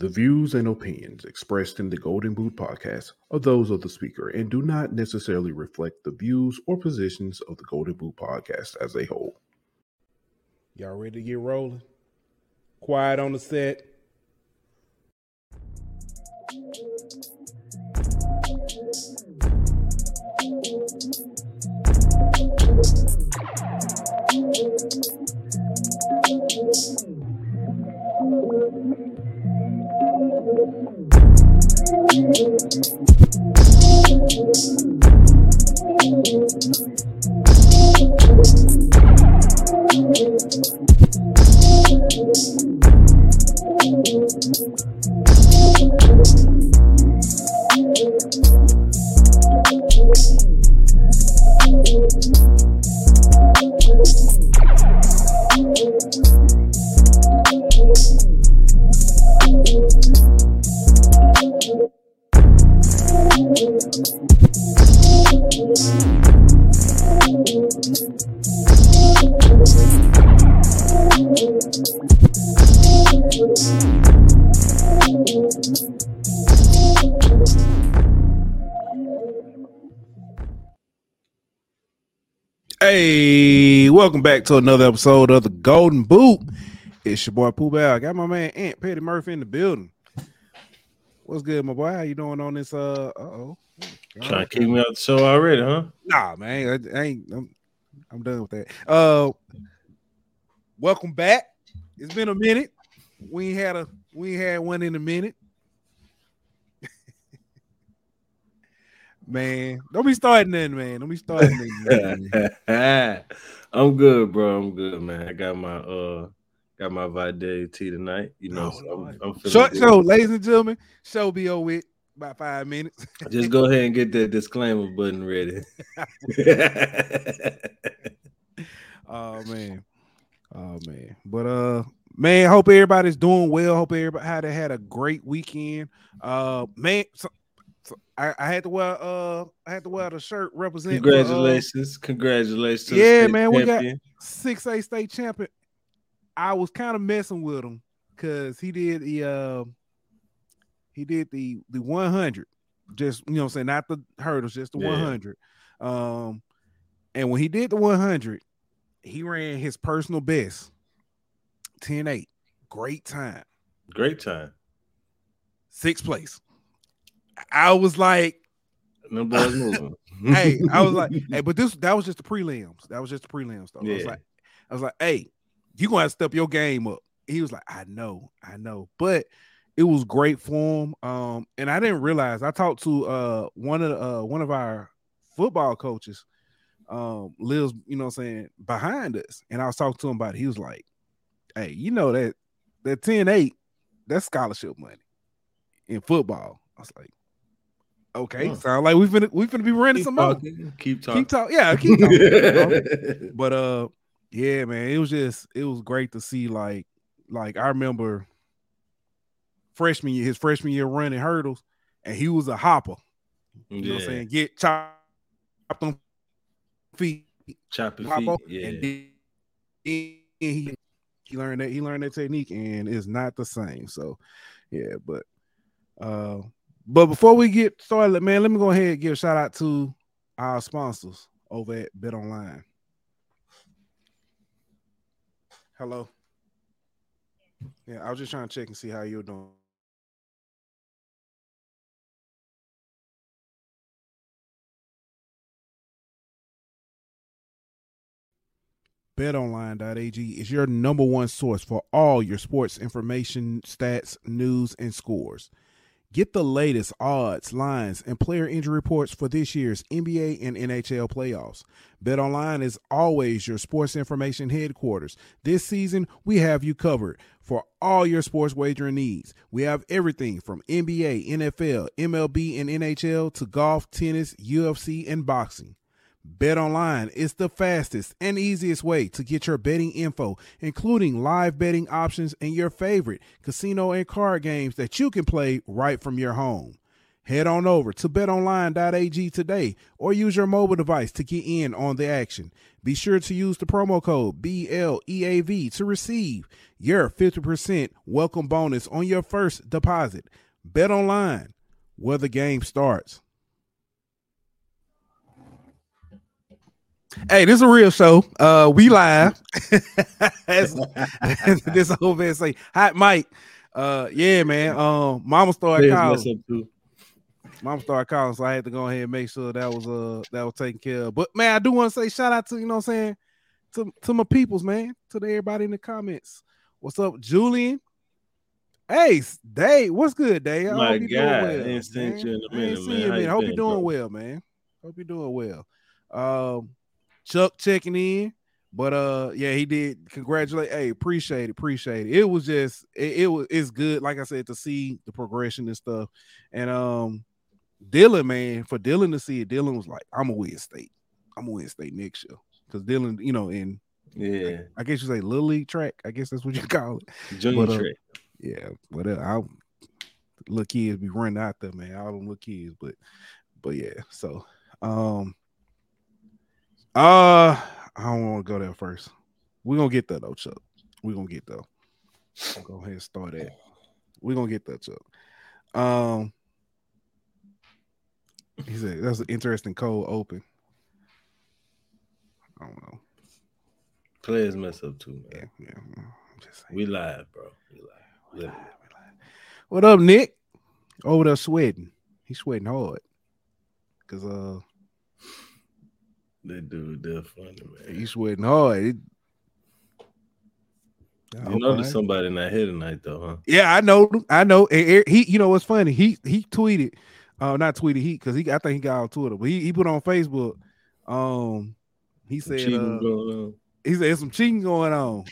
The views and opinions expressed in the Golden Boot podcast are those of the speaker and do not necessarily reflect the views or positions of the Golden Boot podcast as a whole. Y'all ready to get rolling? Quiet on the set. Hey, welcome back to another episode of the Golden Boot. It's your boy Pooh Bear. I got my man Aunt Petty Murphy in the building. What's good, my boy? How you doing on this? Uh oh. Trying to keep me out the show already, huh? Nah, man. I, I ain't I'm, I'm done with that. Uh welcome back. It's been a minute. We ain't had a we had one in a minute. man, don't be starting then, man. Don't be starting then. I'm good, bro. I'm good, man. I got my uh got my Vidalia tea tonight. You know, Oh, so I'm, I'm feeling Short good. show, ladies and gentlemen. Show be over with about five minutes. Just go ahead and get that disclaimer button ready. Oh man. Oh man. But uh man, hope everybody's doing well. Hope everybody had had a great weekend. Uh man, so, so I, I had to wear uh I had to wear the shirt representing for, uh, Congratulations. Congratulations. Yeah, man, we got- six A state champion. I was kind of messing with him because he did the uh he did the the 100 just you know I'm saying not the hurdles just the Yeah. 100 um and when he did the 100 he ran his personal best 10-8 great time great time. sixth place I was like No boys moving. hey, I was like, hey, but this that was just the prelims. That was just the prelims, though. I was like, I was like, hey, you gonna have to step your game up. He was like, I know, I know, but it was great for him. Um, and I didn't realize I talked to uh one of the, uh one of our football coaches, um, lives, you know what I'm saying, behind us, and I was talking to him about it. He was like, Hey, you know that that 10-8, that's scholarship money in football. I was like, okay, Huh. sound like we finna we finna be running keep some more. Keep talking. Keep talking, yeah, keep talking. you know? But uh, yeah, man, it was just it was great to see. Like, like I remember freshman year, his freshman year running hurdles, and he was a hopper. You know what I'm saying? Get chopped on feet, Choppy hop feet. up, Yeah. and then he he learned that he learned that technique, and it's not the same. So, yeah, but uh, but before we get started, man, let me go ahead and give a shout out to our sponsors over at Bet Online. Hello. Yeah, I was just trying to check and see how you're doing. BetOnline.ag is your number one source for all your sports information, stats, news, and scores. Get the latest odds, lines, and player injury reports for this year's NBA and NHL playoffs. BetOnline is always your sports information headquarters. This season, we have you covered for all your sports wagering needs. We have everything from NBA, NFL, MLB, and NHL to golf, tennis, UFC, and boxing. Bet online is the fastest and easiest way to get your betting info, including live betting options and your favorite casino and card games that you can play right from your home. Head on over to betonline.ag today or use your mobile device to get in on the action. Be sure to use the promo code BLEAV to receive your 50% welcome bonus on your first deposit. Bet online where the game starts. Hey, this is a real show. Uh, we live. this whole man say, "Hi, Mike." Uh, yeah, man. Um, Mama started calling. Mama started calling, so I had to go ahead and make sure that was uh that was taken care of. But man, I do want to say shout out to you know what I'm saying to to my peoples, man, to the, everybody in the comments. What's up, Julian? Hey, Dave, what's good, Dave? My God, well, I ain't seen you in a minute, man. You, man. Hope you're doing bro? well, man. Hope you're doing well. Um, Chuck checking in. But uh, yeah, he did congratulate. Hey, appreciate it, appreciate it. It was just it, it, was it's good, like I said, to see the progression and stuff. And um, Dylan, man, for Dylan to see it, Dylan was like, "I'm gonna win state. I'm gonna win state next year." Because Dylan, you know, in yeah, I, I, guess you say little league track. I guess that's what you call it. Junior but, uh, track. Yeah, whatever. I little kids be running out there, man. All them little kids, but but yeah. So um, uh I don't want to go there first. We're gonna get that though, Chuck. We're gonna get. I'll go ahead and start that. We're gonna get that, Chuck. Um he said that's an interesting cold open. I don't know. Players mess up too, man. Yeah, yeah. We live, bro. We live. We live. What up, Nick? Over there sweating. He's sweating hard. Cause uh that dude, they're funny, man. He's sweating hard. It, you know, there's somebody not here tonight, though, huh? Yeah, I know. I know. He, you know, what's funny? He he tweeted, uh, not tweeted he because he, I think he got on Twitter, but he, he put on Facebook. Um, he said, uh, he said some cheating going on.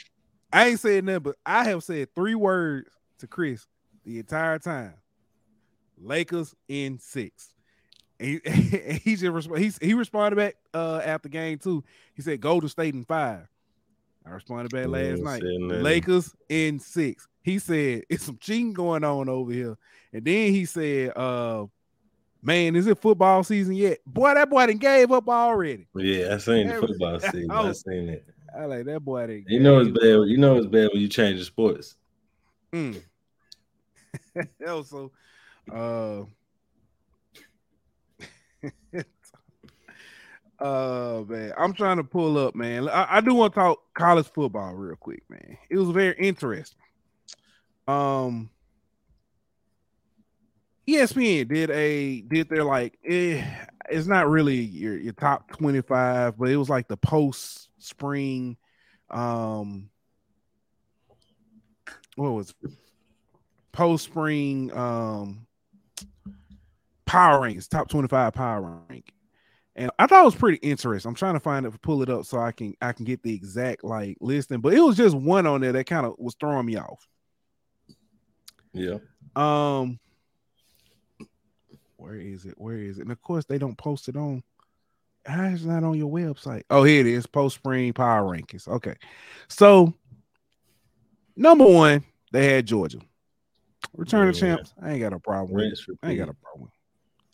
I ain't saying that, but I have said three words to Chris the entire time. Lakers in six. And he, he just he, he responded back uh, after game two. He said, "Golden State in five. I responded back last night. Lakers in six. He said it's some cheating going on over here. And then he said, uh, man, is it football season yet? Boy, that boy done gave up already. Yeah, I seen the football season. I seen it. I like that boy. You know it's bad. You know it's bad when you change the sports. Mm. also, uh, uh man, I'm trying to pull up, man. I, I do want to talk college football real quick, man. It was very interesting. Um ESPN did a did their like eh, it's not really your your top 25, but it was like the post spring um what was post spring um power rankings, top 25 power rank. And I thought it was pretty interesting. I'm trying to find it, pull it up so I can I can get the exact like listing, but it was just one on there that kind of was throwing me off. Yeah. Um where is it? Where is it? And of course they don't post it on how is not on your website? Oh, here it is. Post spring power rankings. Okay. So number one, they had Georgia. Return yeah. of champs. I ain't got a problem with it. I ain't got a problem.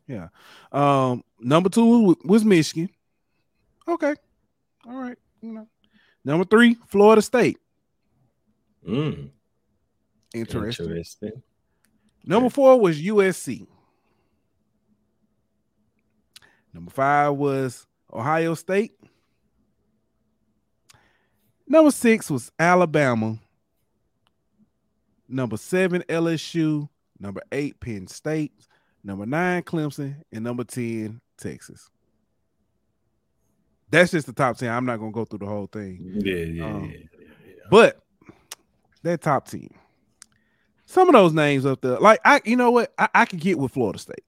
Yeah. Um, number two was Michigan. Okay. All right. You know. Number three, Florida State. Mm. Interesting. Interesting. Number four was USC. Number five was Ohio State. Number six was Alabama. Number seven, LSU. Number eight, Penn State number nine, Clemson, and number 10, Texas. That's just the top 10. I'm not gonna go through the whole thing. Yeah, yeah, um, yeah, yeah, yeah. But that top team, some of those names up there, like I, you know what, I, I could get with Florida State.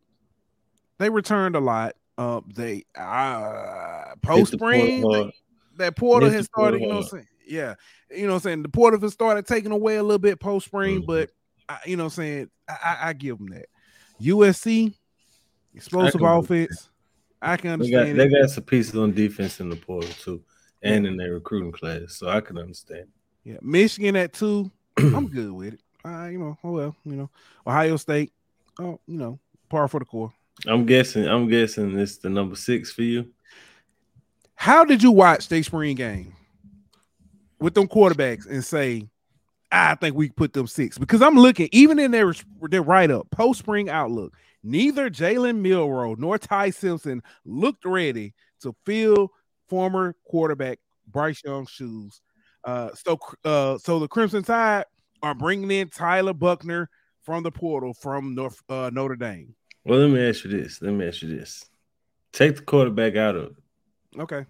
They returned a lot. Um, they uh post spring that portal has started, you know what I'm saying? Yeah, you know what I'm saying. The portal has started taking away a little bit post spring, mm-hmm. but I, you know what I'm saying, I, I give them that. USC, explosive I offense. I can understand. They got, they got some pieces on defense in the portal too, and in their recruiting class, so I can understand. Yeah, Michigan at two, I'm good with it. Uh, you know, oh well, you know, Ohio State. Oh, you know, par for the course. I'm guessing. I'm guessing it's the number six for you. How did you watch the spring game with them quarterbacks and say, I think we put them six? Because I'm looking, even in their, their write up, post spring outlook, neither Jalen Milroe nor Ty Simpson looked ready to fill former quarterback Bryce Young's shoes. Uh, so, uh, so the Crimson Tide are bringing in Tyler Buchner from the portal from North uh, Notre Dame. Well, let me ask you this. Let me ask you this. Take the quarterback out of it. Okay.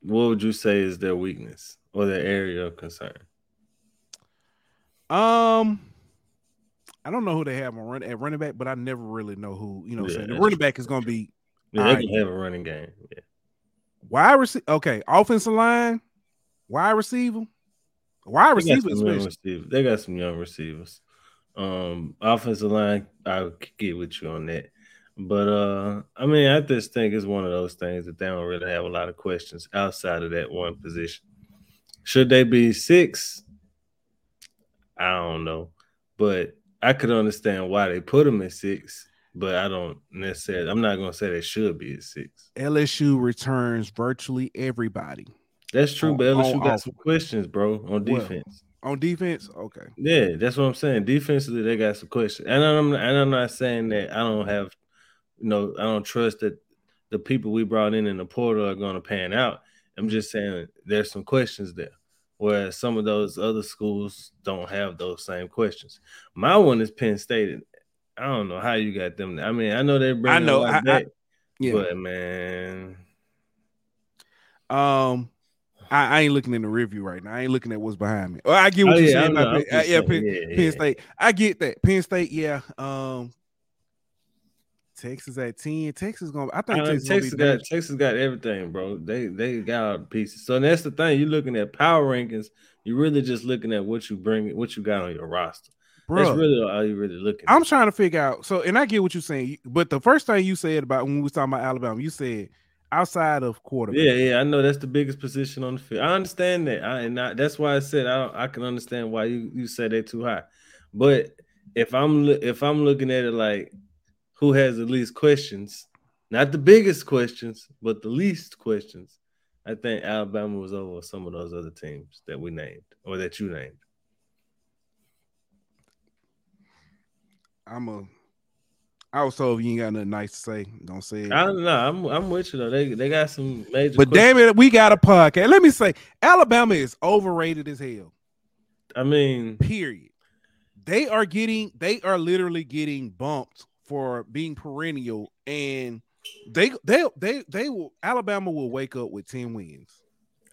What would you say is their weakness or their area of concern? Um, I don't know who they have on run at running back, but I never really know who. You know, yeah, the running back is going to be. Yeah, they right. can have a running game. Yeah. Wide receiver. Okay, offensive line, wide receiver, wide receiver. Receiver. They got some young receivers. Um, offensive line, I'll get with you on that. But uh, I mean, I just think it's one of those things that they don't really have a lot of questions outside of that one position. Should they be six? I don't know, but I could understand why they put them at six. But I don't necessarily. I'm not gonna say they should be at six. LSU returns virtually everybody. That's true, on, but LSU got some questions, bro, on defense. Well, on defense, okay. Yeah, that's what I'm saying. Defensively, they got some questions, and I'm and I'm not saying that I don't have you know, I don't trust that the people we brought in in the portal are going to pan out. I'm just saying there's some questions there, whereas some of those other schools don't have those same questions. My one is Penn State. I don't know how you got them. I mean, I know they're bringing I know, I, back, I, yeah. but man, um. I, I, ain't looking in the review right now. I ain't looking at what's behind me. Well, I get what oh, you're yeah, saying Penn, uh, yeah, Penn, yeah, Penn State. I get that. Penn State, yeah. Um, Texas at 10. Texas gonna I think Texas, Texas got Texas got everything, bro. They they got all the pieces. So that's the thing. You're looking at power rankings, you're really just looking at what you bring, what you got on your roster. Bro, that's really all you really looking I'm trying to figure out. So, and I get what you're saying, but the first thing you said about when we was talking about Alabama, you said outside of quarterback. Yeah, yeah, I know that's the biggest position on the field. I understand that, I, and I, that's why I said I, I can understand why you you said they're too high. But if I'm if I'm looking at it like who has the least questions, not the biggest questions, but the least questions. I think Alabama was over some of those other teams that we named or that you named. I'm a. I was told you ain't got nothing nice to say. Don't say it. I don't know. I'm I'm with you though. They they got some major. But questions. damn it, we got a podcast. Let me say, Alabama is overrated as hell. I mean, period. They are getting. They are literally getting bumped for being perennial, and they they they they will Alabama will wake up with ten wins.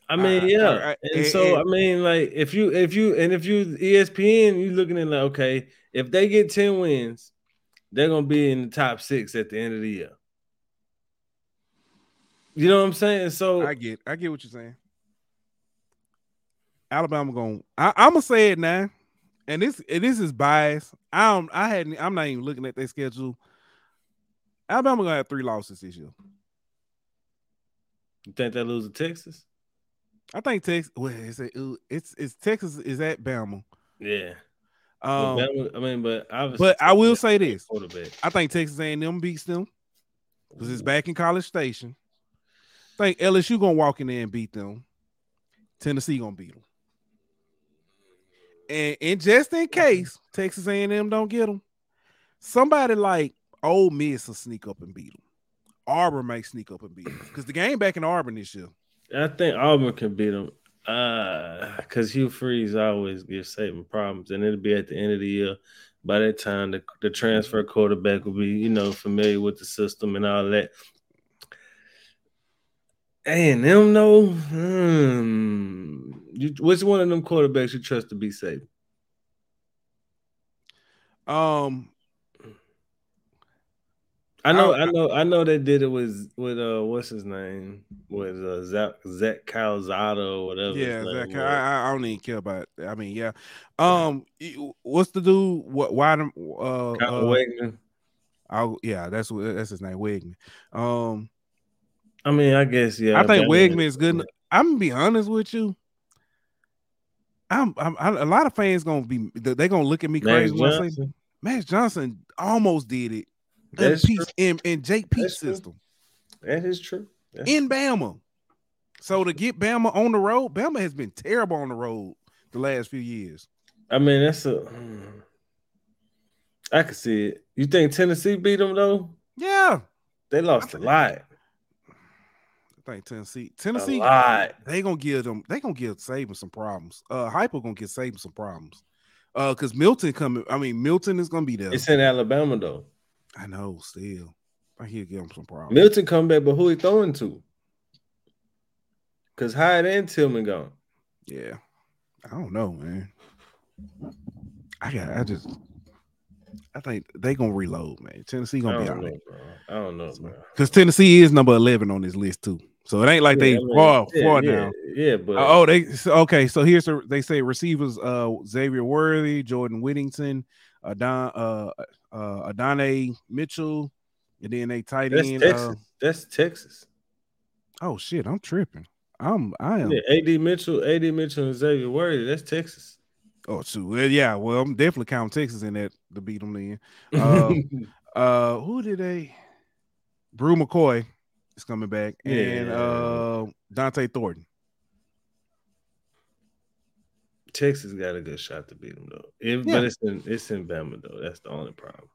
I mean, yeah, I, I, and, and, so I mean, like if you if you and if you ESPN, you looking at like okay, if they get ten wins, they're gonna be in the top six at the end of the year. You know what I'm saying? So I get I get what you're saying. Alabama going I, I'm gonna say it now and this and this is biased. I don't I hadn't I'm not even looking at their schedule. Alabama gonna have three losses this year. You think they lose to Texas? I think Texas. Well, it's it's it's Texas is at Bama. Yeah. Um, Bama, I mean, but but I will say this: I think Texas A&M beats them because it's back in College Station. I think LSU gonna walk in there and beat them. Tennessee gonna beat them. And, and just in case Texas A&M don't get them, somebody like Ole Miss will sneak up and beat them. Auburn may sneak up and beat them because the game back in Auburn this year. I think Auburn can beat them because uh, Hugh Freeze always gives Saban problems, and it'll be at the end of the year. By that time, the, the transfer quarterback will be, you know, familiar with the system and all that. A and M no. Hmm. You, which one of them quarterbacks you trust to be safe? Um, I know, I, I, know, I know they did it with with uh, what's his name, with uh, Zach Zach Calzada or whatever. Yeah, Zach. I, I don't even care about. It. I mean, yeah. Um, what's the dude? What? Why? Uh, uh, Weigman. Oh yeah, that's that's his name, Weigman. Um, I mean, I guess yeah. I think Weigman is good. I'm gonna be honest with you. I'm, I'm, I'm, a lot of fans gonna be they're gonna look at me crazy when I say Max Johnson almost did it. That's in, Peetz, in, in Jake Peetz That's true. system That is true. That's in Bama. So to get Bama on the road, Bama has been terrible on the road the last few years. I mean, that's a. hmm. Can see it. You think Tennessee beat them though? Yeah, They lost a lot. Think Tennessee, Tennessee, they gonna give them, they gonna give Saban some problems. Uh, Heupel gonna give Saban some problems. Uh, cause Milton coming. I mean, Milton is gonna be there. It's in Alabama though. I know. Still, I hear give him some problems. Milton come back, but who he throwing to? Cause Hyatt and Tillman gone. Yeah, I don't know, man. I got. I just. I think they gonna reload, man. Tennessee gonna be all know, right bro. I don't know, because Tennessee is number eleven on this list too. So it ain't like they Yeah, I mean, far yeah, far yeah, down. Yeah, but Uh, oh, they okay. So here's the they say receivers: uh, Xavier Worthy, Jordan Whittington, Adon, uh, uh, Adonai Mitchell, and then they tight that's end. Texas. Uh, that's Texas. oh shit, I'm tripping. I'm I am. Yeah, AD Mitchell, AD Mitchell, and Xavier Worthy. That's Texas. Oh, shoot. Well, yeah. Well, I'm definitely counting Texas in that to beat them. Then, uh, uh, who did they? Bru McCoy is coming back, and Yeah. uh, Dont'e Thornton. Texas got a good shot to beat them though. Yeah. But it's in it's in Bama though. That's the only problem.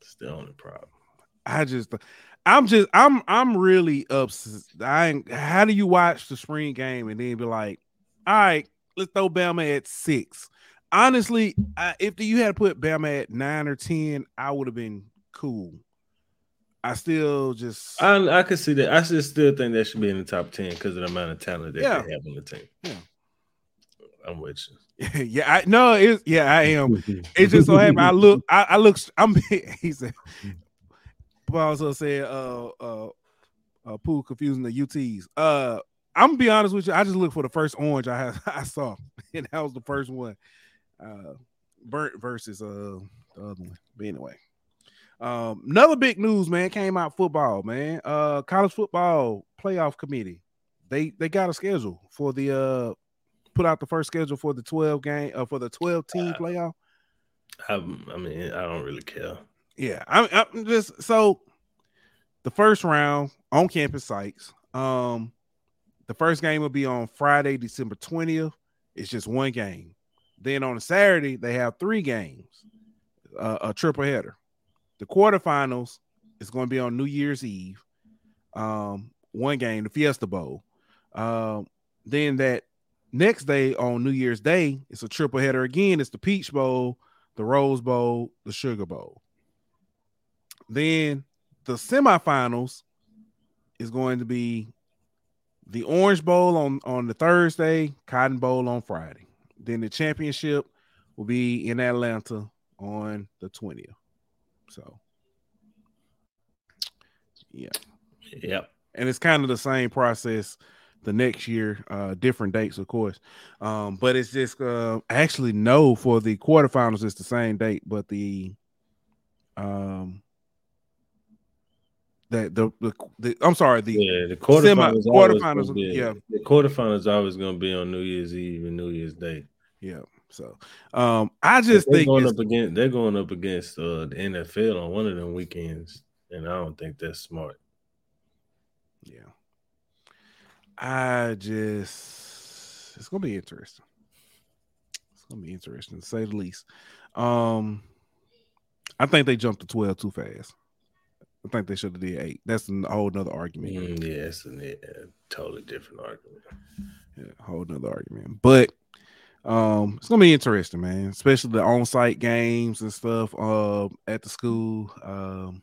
It's the only problem. I just, I'm just, I'm, I'm really upset. I, ain't- how do you watch the spring game and then be like, all right, let's throw Bama at six? Honestly, I, if you had to put Bama at nine or ten, I would have been cool. I still just, I I could see that. I just still think that should be in the top ten because of the amount of talent that Yeah. they have on the team. Yeah. I'm with you. yeah, I no, it's yeah, I am. It just so happened. I look, I, I look. I'm. He said, but also said, uh, uh, uh, pool confusing the UTs. Uh, I'm gonna be honest with you. I just looked for the first orange I had, I saw, and that was the first one. Uh, burnt versus uh the other one. But anyway, um, another big news, man, came out football, man. Uh, college football playoff committee. They they got a schedule for the uh put out the first schedule for the 12 game uh, for the 12 team Wow. playoff. I'm, I mean, I don't really care. Yeah, I'm, I'm just so the first round on campus sites. Um, the first game will be on Friday, December 20th. It's just one game. Then on a Saturday, they have three games, uh, a triple header. The quarterfinals is going to be on New Year's Eve. Um, one game, the Fiesta Bowl. Um, then that next day on New Year's Day, it's a triple header again. It's the Peach Bowl, the Rose Bowl, the Sugar Bowl. Then the semifinals is going to be the Orange Bowl on on the Thursday, Cotton Bowl on Friday. Then the championship will be in Atlanta on the 20th. So yeah. Yep. And it's kind of the same process the next year, uh, different dates, of course. Um, but it's just uh actually no for the quarterfinals, it's the same date, but the um that the, the the I'm sorry, the Yeah, the quarterfinals. Semi- quarterfinals, gonna be- yeah. the quarterfinals always going to be on New Year's Eve and New Year's Day. yeah. So um I just they're think going up against they're going up against uh, the NFL on one of them weekends, and I don't think that's smart. yeah. I just it's gonna be interesting. It's gonna be interesting to say the least. Um I think they jumped to 12 too fast. I think they should have did eight. That's a whole nother argument. Mm, yeah, it's a, a totally different argument. Yeah, whole nother argument. But um it's gonna be interesting, man. Especially the on-site games and stuff uh, at the school. Um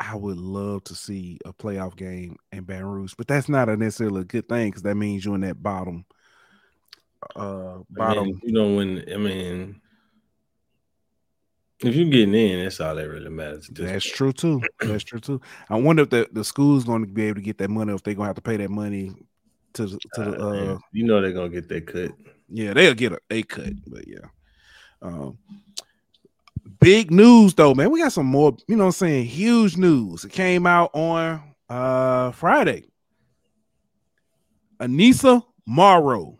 I would love to see a playoff game in Baton Rouge, but that's not a necessarily a good thing because that means you're in that bottom uh I bottom mean, you know when I mean, if you're getting in, that's all that really matters. That's true too. That's true too. I wonder if the, the school's going to be able to get that money, or if they're going to have to pay that money to the to the. Ah, Uh, you know they're gonna get that cut. yeah, they'll get a, a cut, but yeah. Um, big news though, man. We got some more. You know, what I'm saying huge news. It came out on uh Friday. Aneesah Morrow,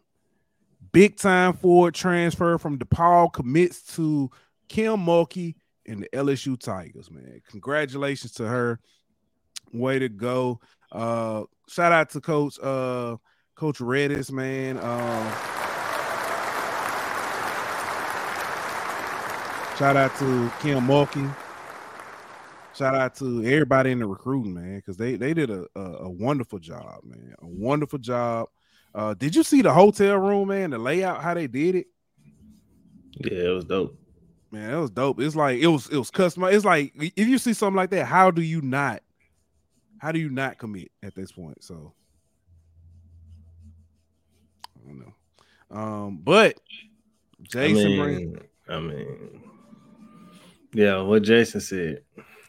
big time forward transfer from DePaul commits to Kim Mulkey and the LSU Tigers, man. Congratulations to her. Way to go. Uh shout out to coach uh coach Redus, man. Um shout out to Kim Mulkey. Shout out to everybody in the recruiting, man, because they they did a, a, a wonderful job, man. A wonderful job. Uh, did you see the hotel room, man? The layout, how they did it? Yeah, it was dope. Man, it was dope. It's like it was it was customized. It's like if you see something like that, how do you not? How do you not commit at this point? So I don't know. Um, but Jason I mean, I mean, yeah, what Jason said.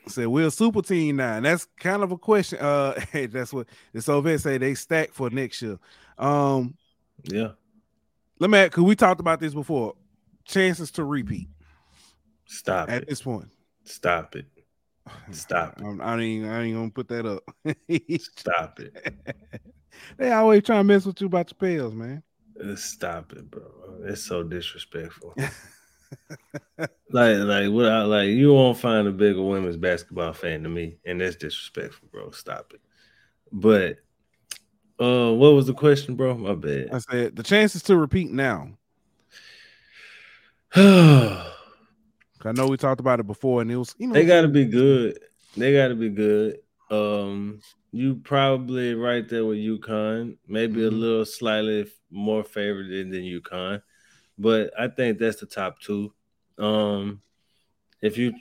Said we're a super team now, and that's kind of a question. Uh, hey, that's what the Soviets say they stack for next year. Um, yeah. Let me because we talked about this before. Chances to repeat. Stop at it. this point. Stop it. Stop it. I, I ain't I ain't gonna put that up. Stop it. they always try to mess with you about your pals, man. Stop it, bro. It's so disrespectful. like, like, what? I, like, you won't find a bigger women's basketball fan than me, and that's disrespectful, bro. Stop it. But, uh, what was the question, bro? My bad. I said the chances to repeat now. I know we talked about it before, and it was you know they got to be good. They got to be good. Um, you probably right there with UConn, maybe mm-hmm. a little slightly more favored than, than UConn, but I think that's the top two. Um, if you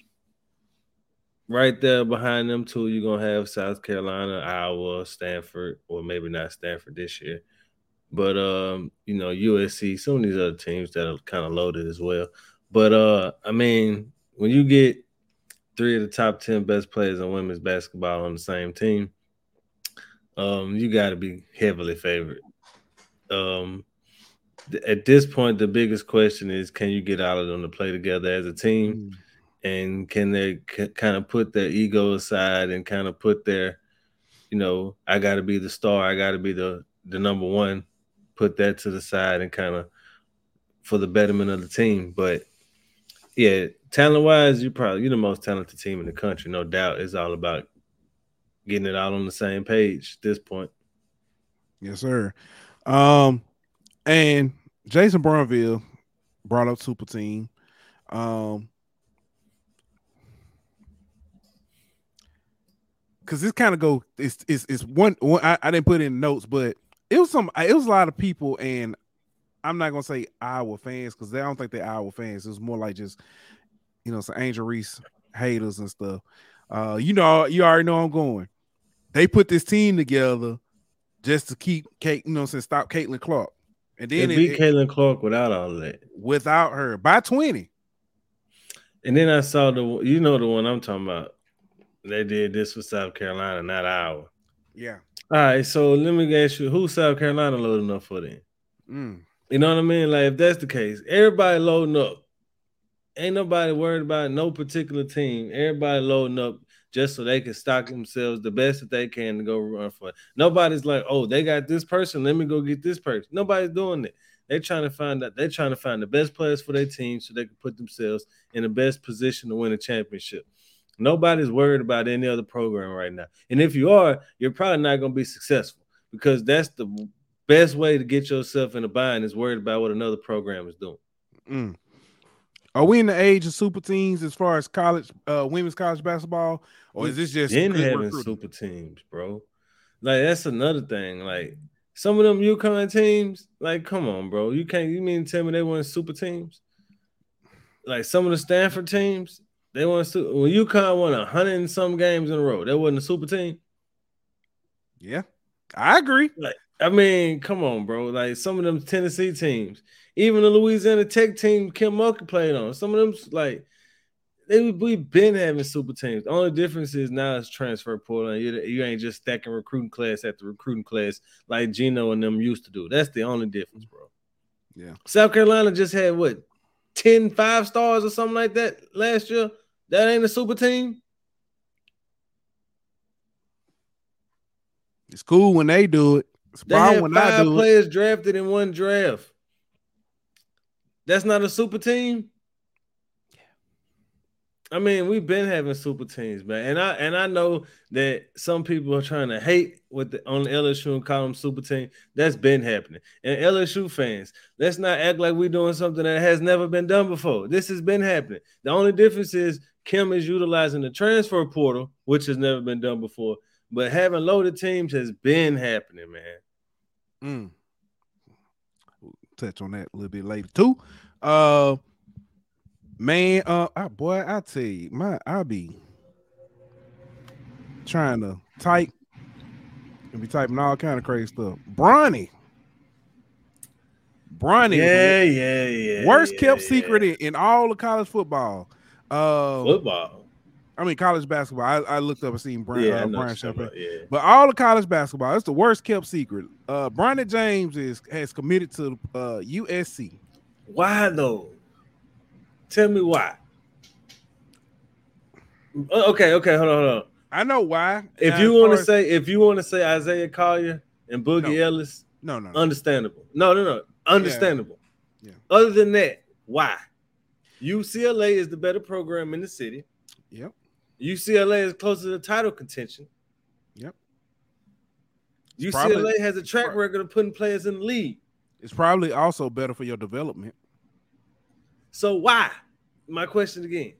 right there behind them two, you're gonna have South Carolina, Iowa, Stanford, or maybe not Stanford this year, but um, you know USC, some of these other teams that are kind of loaded as well. But uh, I mean, when you get three of the top ten best players in women's basketball on the same team, um, you got to be heavily favored. Um, th- at this point, the biggest question is, can you get all of them to play together as a team, mm. and can they c- kind of put their ego aside and kind of put their, you know, I got to be the star, I got to be the the number one, put that to the side and kind of for the betterment of the team, but yeah, talent wise, you probably you're the most talented team in the country, no doubt. It's all about getting it all on the same page at this point. Yes, sir. Um, and Jason Brunville brought up Super Team. Um, because this kind of go it's, it's it's one, one I, I, didn't put in notes, but it was some it was a lot of people, and I'm not gonna say Iowa fans because I don't think they're Iowa fans. It was more like just you know some Angel Reese haters and stuff. Uh, you know, you already know I'm going. They put this team together just to keep Kate, you know, since stop Caitlin Clark, and then they beat it, Caitlin Clark without all that. Without her by 20. And then I saw the you know the one I'm talking about. They did this for South Carolina, not Iowa. Yeah. All right, so let me ask you, who's South Carolina loading up for then? Mm. You know what I mean? Like if that's the case, everybody loading up. Ain't nobody worried about no particular team. Everybody loading up just so they can stock themselves the best that they can to go run for it. Nobody's like, oh, they got this person. Let me go get this person. Nobody's doing it. They're trying to find that they're trying to find the best players for their team so they can put themselves in the best position to win a championship. Nobody's worried about any other program right now. And if you are, you're probably not going to be successful because that's the best way to get yourself in a bind is worried about what another program is doing. Mm. Are we in the age of super teams as far as college, uh, women's college basketball, or is this just in having super teams, bro? Like that's another thing. Like some of them UConn teams, like come on, bro, you can't. You mean tell me they weren't super teams? Like some of the Stanford teams, they won. When UConn won a hundred and some games in a row, that wasn't a super team. Yeah, I agree. Like I mean, come on, bro. Like some of them Tennessee teams, even the Louisiana Tech team Kim Mulkey played on. Some of them like they we've been having super teams. The only difference is now it's transfer portal. And you, you ain't just stacking recruiting class after recruiting class like Gino and them used to do. That's the only difference, bro. Yeah. South Carolina just had what 10 five stars or something like that last year. That ain't a super team. It's cool when they do it. They had five players drafted in one draft. That's not a super team. I mean, we've been having super teams, man, and I and I know that some people are trying to hate with the, on LSU and call them super team. That's been happening. And LSU fans, let's not act like we're doing something that has never been done before. This has been happening. The only difference is Kim is utilizing the transfer portal, which has never been done before. But having loaded teams has been happening, man. Mm. Touch on that a little bit later too. Uh Man, uh, I, boy, I tell you, my I be trying to type and be typing all kind of crazy stuff. Bronny, Bronny, yeah, yeah, yeah. Worst yeah, kept yeah. secret in, in all of college football. Uh, Football. I mean college basketball. I, I looked up and seen Brian, Yeah, uh, Brian Champagne. yeah. But all the college basketball, it's the worst kept secret. Uh, Bronny James is has committed to uh, USC. Why though? Tell me why. Uh, Okay, okay, hold on, hold on. I know why. If Now, you want to as- say, if you want to say Isaiah Collier and Boogie No. Ellis, no, no, no. understandable. No, no, no, understandable. Yeah. Other than that, why? UCLA is the better program in the city. Yep. UCLA is closer to the title contention. Yep. UCLA probably- has a track record of putting players in the league. It's probably also better for your development. So why? My question again.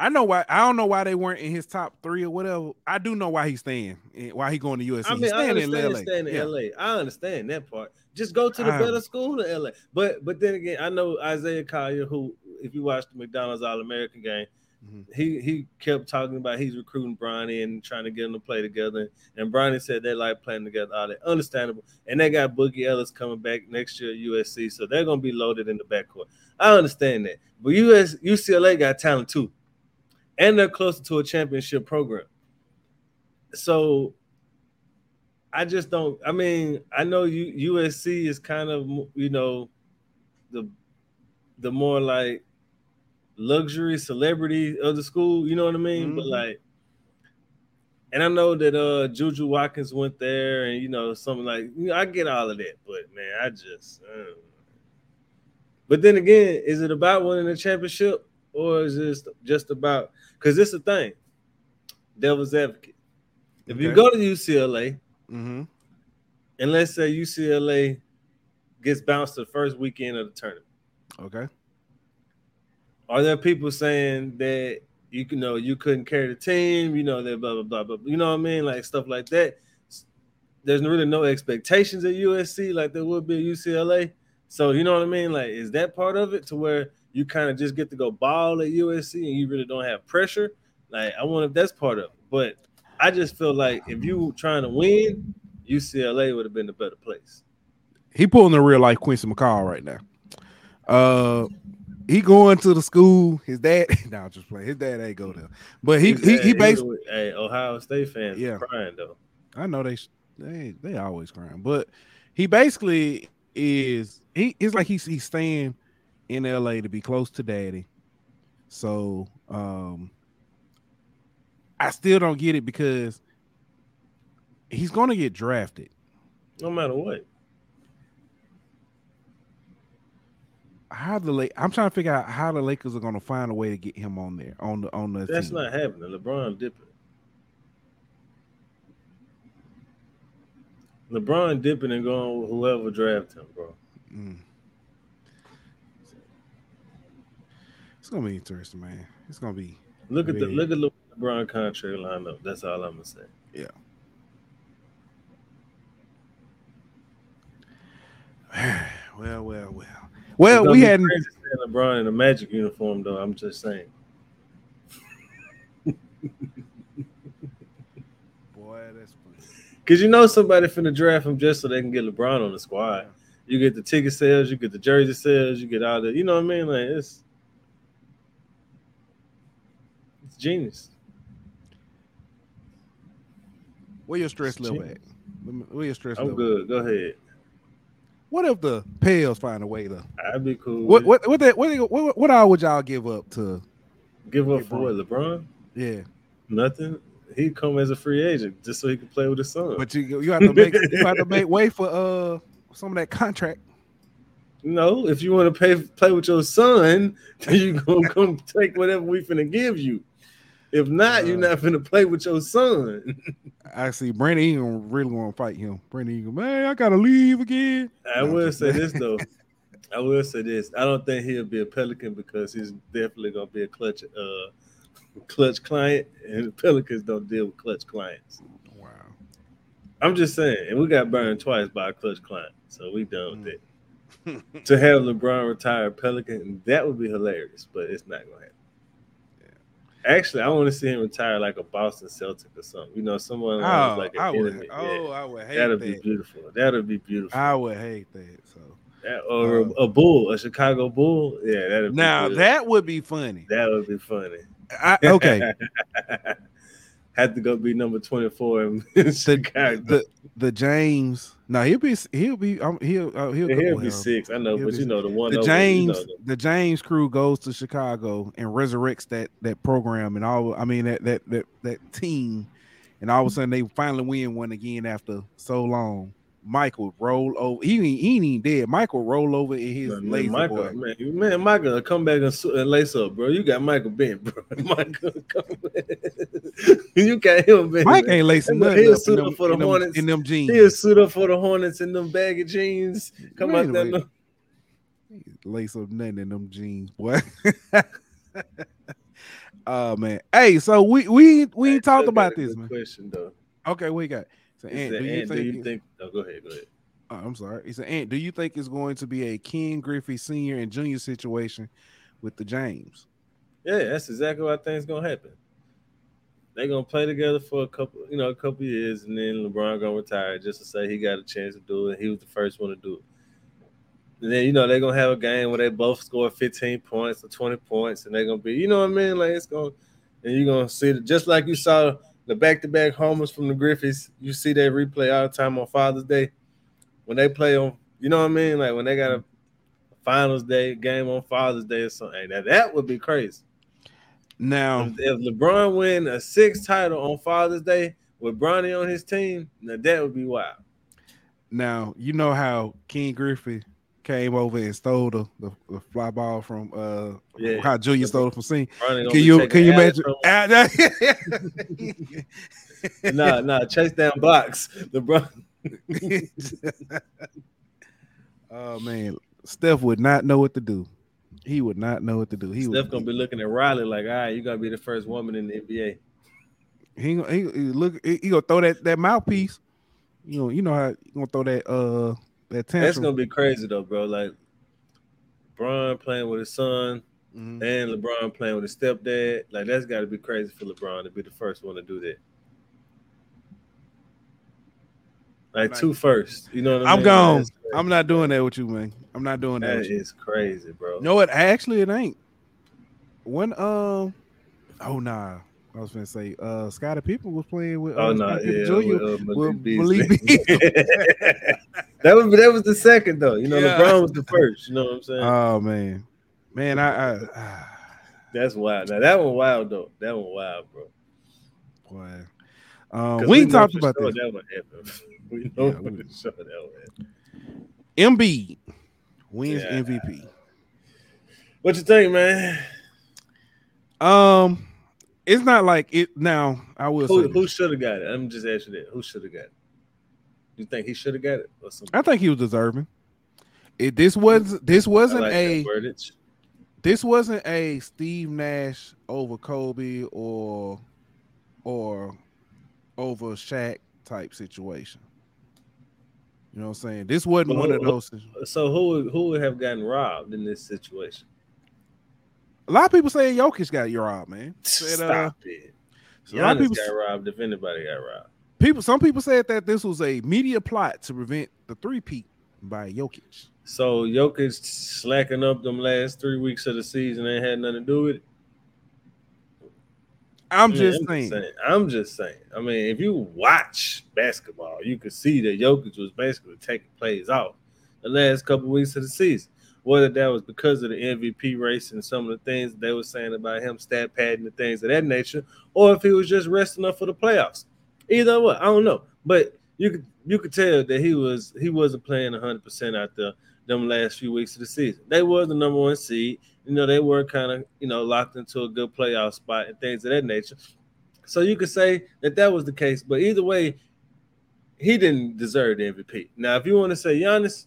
I know why. I don't know why they weren't in his top three or whatever. I do know why he's staying. and Why he going to USC? I he's mean, I staying in understand LA. staying in Yeah. LA. I understand that part. Just go to the I- better school in LA. But but then again, I know Isaiah Collier, who, if you watch the McDonald's All American game, Mhm. he he kept talking about he's recruiting Bronny and trying to get them to play together. And Bronny said they like playing together. All that understandable. And they got Boogie Ellis coming back next year at USC, so they're gonna be loaded in the backcourt. I understand that. But US UCLA got talent too, and they're closer to a championship program. So I just don't. I mean, I know USC is kind of you know the the more like luxury celebrity of the school. You know what I mean? But Mhm. like, and I know that uh Juju Watkins went there, and you know something like you know I get all of that, but man, I just. but then again, is it about winning the championship, or is this just about? Because it's a thing. Devil's advocate. If you go to UCLA, Mm-hmm. and let's say UCLA gets bounced the first weekend of the tournament, Okay. Are there people saying that you can know you couldn't carry the team, you know, that blah blah blah blah, you know what I mean, like stuff like that. There's really no expectations at USC like there would be at UCLA. So you know what I mean? Like, is that part of it to where you kind of just get to go ball at USC and you really don't have pressure? Like, I wonder if that's part of it. But I just feel like if you trying to win, UCLA would have been the better place. He pulling the real life Quincy McCall right now. Uh, he going to the school. His dad, no, I'm just playing. His dad ain't go there, but he he, he basically. hey Ohio State fans Yeah. yeah. crying though. I know they they they always crying, but he basically is he it's like he's he's staying in LA to be close to daddy. So um I still don't get it because he's gonna get drafted. No matter what. How the Lake I'm trying to figure out how the Lakers are gonna find a way to get him on there on the on the That's team. not happening. LeBron dipping. LeBron dipping and going with whoever draft him, bro. Mm. It's gonna be interesting, man. It's gonna be Look at the look at the LeBron contract lineup. That's all I'm gonna say. Yeah. well, well, well. Well, we hadn't. crazy LeBron in a Magic uniform, though. I'm just saying. Boy, that's funny. Cause you know somebody finna draft him just so they can get LeBron on the squad. You get the ticket sales, you get the jersey sales, you get all the, you know what I mean? Like it's it's genius. Where your stress level Genius. at? Let me- Where your stress I'm level? good. Go ahead. What if the Pels find a way to? I'd be cool. What what what that, what, what what all would y'all give up to? give up for LeBron. what? LeBron? Yeah, Nothing. He'd come as a free agent just so he could play with his son. but you you have to make you have to make way for uh some of that contract. No, if you want to pay play with your son, then you gonna come take whatever we finna give you. If not, you're Uh, not finna play with your son. Actually, Brandon Ingram really want to fight him. Brandon Ingram, man, I gotta leave again. I No, will say this though. I will say this. I don't think he'll be a Pelican because he's definitely gonna be a Klutch uh Klutch client, and the Pelicans don't deal with Klutch clients. Wow. I'm just saying, and we got burned twice by a Klutch client, so we done with Mm. it. to have LeBron retire Pelican, that would be hilarious, but it's not gonna happen. Actually, I want to see him retire like a Boston Celtic or something. You know, someone Oh, like an I would. enemy. Oh, Yeah. I would hate That'd be that. beautiful. That'd be beautiful. I would hate that. So That- or Uh, a, bull, a Chicago bull. Yeah, that'd be now that would be funny. that would be funny. I, okay, Had to go be number 24 in Chicago. the the James. No, he'll be he'll be um, he'll uh, he'll, Yeah, he'll well. be six. I know, but you know the one the over, James You know, the- the James crew goes to Chicago and resurrects that that program and all I mean that that that, that team and all of a sudden they finally win one again after so long. Michael roll over. He ain't, he ain't dead. Michael roll over in his Man, laser Michael, boy. man, man, Michael, come back and, and lace up, bro. You got Michael bent, bro. Michael, come back. you got him bent. Mike man. ain't lacing He'll nothing up suit up for the in, them, Hornets. in them jeans. He'll suit up for the Hornets in them baggy jeans. Come Wait out there. no- lace up nothing in them jeans, boy. oh man. Hey, so we we we talked about this, man. Question though. Okay, we got. So, Ant, do you Ant, think? do you think? Oh, go ahead. Go ahead. oh, I'm sorry. He said, Ant. Do you think it's going to be a Ken Griffey Senior and Junior situation with the James? Yeah, that's exactly what I think is gonna happen. They're gonna play together for a couple, you know, a couple years, and then LeBron gonna retire just to say he got a chance to do it. He was the first one to do it. And then you know they're gonna have a game where they both score 15 points or 20 points, and they're gonna be, you know what I mean? Like it's gonna, and you're gonna see it just like you saw the back-to-back homers from the Griffeys. You see that replay all the time on Father's Day when they play on, you know what I mean? Like when they got a Finals Day game on Father's Day or something. Now that would be crazy. Now, If, if LeBron win a sixth title on Father's Day with Bronny on his team, now that would be wild. now you know how Ken Griffey came over and stole the, the, the fly ball from uh Yeah. how Junior stole it from Sing. Can you can you imagine? from- Nah, nah, chase down blocks. LeBron. oh man, Steph would not know what to do. He would not know what to do. He Steph would gonna be looking at Riley like, all right, you gotta be the first woman in the NBA. He, gonna- he, he look. He, he gonna throw that that mouthpiece. You know. You know how he gonna throw that uh that tantrum. That's gonna be crazy though, bro. Like LeBron playing with his son Mhm. and LeBron playing with his stepdad. Like that's gotta be crazy for LeBron to be the first one to do that. Like Like- two first. You know what I mean? I'm gone. I'm not doing that with you, man. I'm not doing that. That with you. crazy, bro. No, it actually it ain't. When um, oh nah, I was gonna say uh, Scottie Pippen was playing with. Uh, Oh no, Scottie Pippen yeah, Jr. with, uh, Malik with Beasley. Malik Beasley. That was that was the second though. You know, Yeah. LeBron was the first. You know what I'm saying? Oh man, man, I, I ah, That's wild. Now that one wild though. That one wild, bro. boy. Um, 'Cause we ain't know talked about sure this. That one happened. We know Yeah, for we- sure that one happened. Embiid wins Yeah. MVP. What you think, man? Um, it's not like it now. I will Who, say, who should have got it? I'm just asking that. Who should have got it? You think he should have got it or something? I think he was deserving. It this was this wasn't like a this wasn't a Steve Nash over Kobe or or over Shaq type situation. You know what I'm saying? This wasn't But one of those. So who would- who would have gotten robbed in this situation? A lot of people say Jokic got robbed, man. Said, uh, Stop it. so a lot of people, got robbed if anybody got robbed. People, some people said that this was a media plot to prevent the three peat by Jokic. So Jokic slacking up them last three weeks of the season ain't had nothing to do with it. I'm I mean, just saying. I'm just saying. I mean, if you watch basketball, you could see that Jokic was basically taking plays off the last couple weeks of the season. Whether that was because of the MVP race and some of the things they were saying about him stat padding and things of that nature, or if he was just resting up for the playoffs. Either way, I don't know. But you could you could tell that he was he wasn't playing 100 percent out there. them last few weeks of the season. They were the number one seed. You know, they were kind of, you know, locked into a good playoff spot and things of that nature. So you could say that that was the case. But either way, he didn't deserve the MVP. Now, if you want to say Giannis,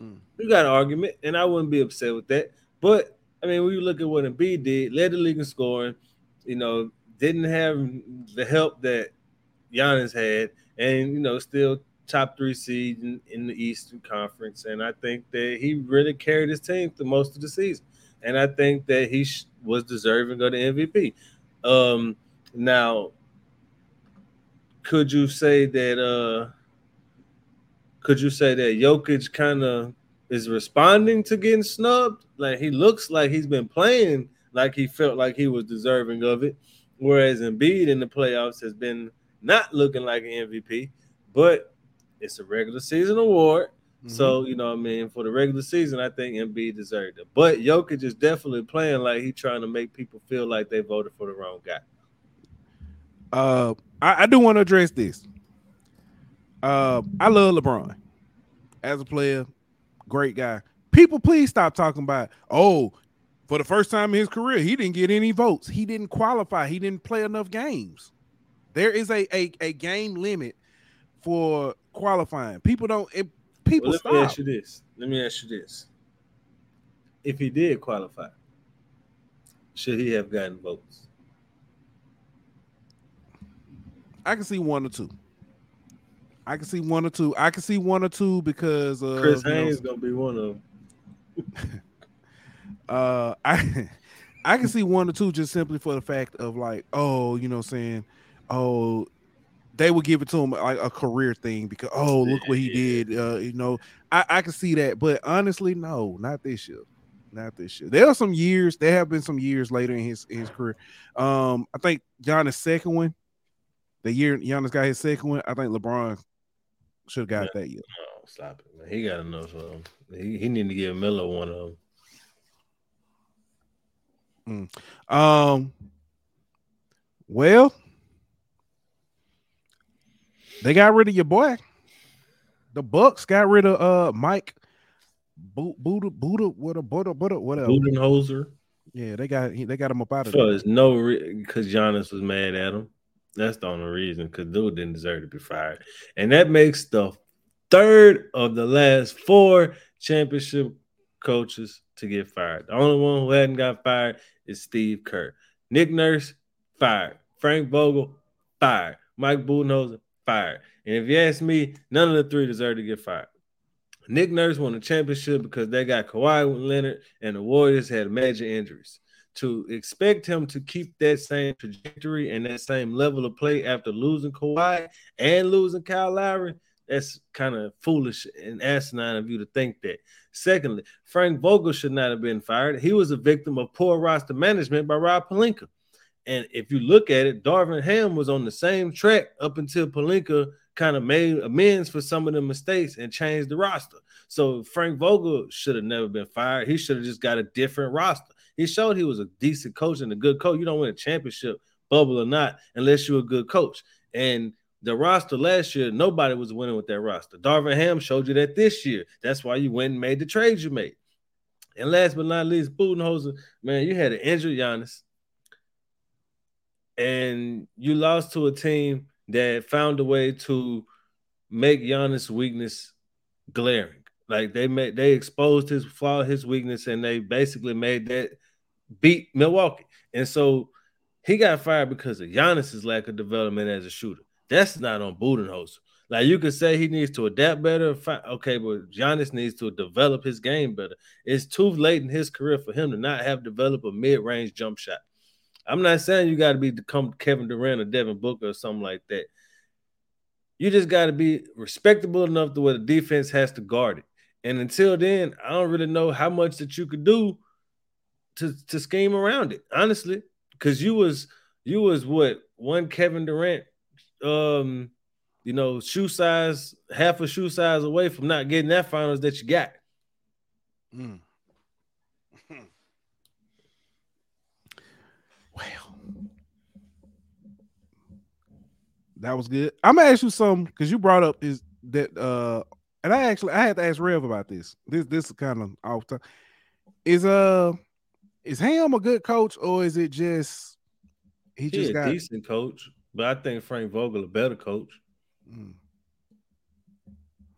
mm. you got an argument, and I wouldn't be upset with that. But I mean, when you look at what Embiid did, led the league in scoring, you know, didn't have the help that Giannis had, and you know, still top three seed in, in, the Eastern Conference. And I think that he really carried his team through most of the season. And I think that he sh- was deserving of the MVP. Um, now, could you say that? uh Could you say that Jokic kind of is responding to getting snubbed? Like he looks like he's been playing like he felt like he was deserving of it, whereas Embiid in the playoffs has been not looking like an MVP. But it's a regular season award. Mm-hmm. So, you know I mean? For the regular season, I think Embiid deserved it. But Jokic is definitely playing like he's trying to make people feel like they voted for the wrong guy. Uh I, I do want to address this. Uh I love LeBron as a player, great guy. People, please stop talking about, oh, for the first time in his career, he didn't get any votes. He didn't qualify. He didn't play enough games. There is a a, a game limit for qualifying. People don't. It, people well, let stop. me ask you this. Let me ask you this. If he did qualify, should he have gotten votes? I can see one or two. I can see one or two. I can see one or two because uh, Chris Haynes know, gonna be one of them. uh, I I can see one or two just simply for the fact of like, oh, you know, saying, oh, they would give it to him like a career thing because oh look what he did uh you know I, I can see that but honestly no not this year not this year. There are some years there have been some years later in his in his career. Um I think Giannis second one the year Giannis got his second one I think LeBron should have got yeah. that year. No stop it man. He got enough of them he, he need to give Miller one of them mm. um well they got rid of your boy. The Bucks got rid of uh Mike Buddha Buddha what a Buddha Buddha whatever. Budenholzer. Yeah, they got they got him up out of there. There's no because re- Giannis was mad at him. That's the only reason because dude didn't deserve to be fired, and that makes the third of the last four championship coaches to get fired. The only one who hadn't got fired is Steve Kerr. Nick Nurse fired. Frank Vogel fired. Mike Budenholzer fired. And if you ask me, none of the three deserve to get fired. Nick Nurse won the championship because they got Kawhi with Leonard and the Warriors had major injuries. To expect him to keep that same trajectory and that same level of play after losing Kawhi and losing Kyle Lowry, that's kind of foolish and asinine of you to think that. Secondly, Frank Vogel should not have been fired. He was a victim of poor roster management by Rob Pelinka. And if you look at it, Darvin Ham was on the same track up until Pelinka kind of made amends for some of the mistakes and changed the roster. So Frank Vogel should have never been fired. He should have just got a different roster. He showed he was a decent coach and a good coach. You don't win a championship, bubble or not, unless you're a good coach. And the roster last year, nobody was winning with that roster. Darvin Ham showed you that this year. That's why you went and made the trades you made. And last but not least, Budenholzer, man, you had an injured Giannis and you lost to a team that found a way to make Giannis' weakness glaring. Like they made they exposed his flaw, his weakness, and they basically made that beat Milwaukee. And so he got fired because of Giannis's lack of development as a shooter. That's not on Budenholzer. Like you could say he needs to adapt better. Okay, but Giannis needs to develop his game better. It's too late in his career for him to not have developed a mid-range jump shot. I'm not saying you got to be become Kevin Durant or Devin Booker or something like that. You just got to be respectable enough to where the defense has to guard it. And until then, I don't really know how much that you could do to to scheme around it, honestly. Because you was you was what one Kevin Durant, um, you know, shoe size, half a shoe size away from not getting that finals that you got. Mm. That was good. I'm gonna ask you something because you brought up is that uh and I actually I had to ask Rev about this. This this is kind of off time. Is uh is Ham a good coach or is it just he, he just got a decent coach? But I think Frank Vogel a better coach. Mm.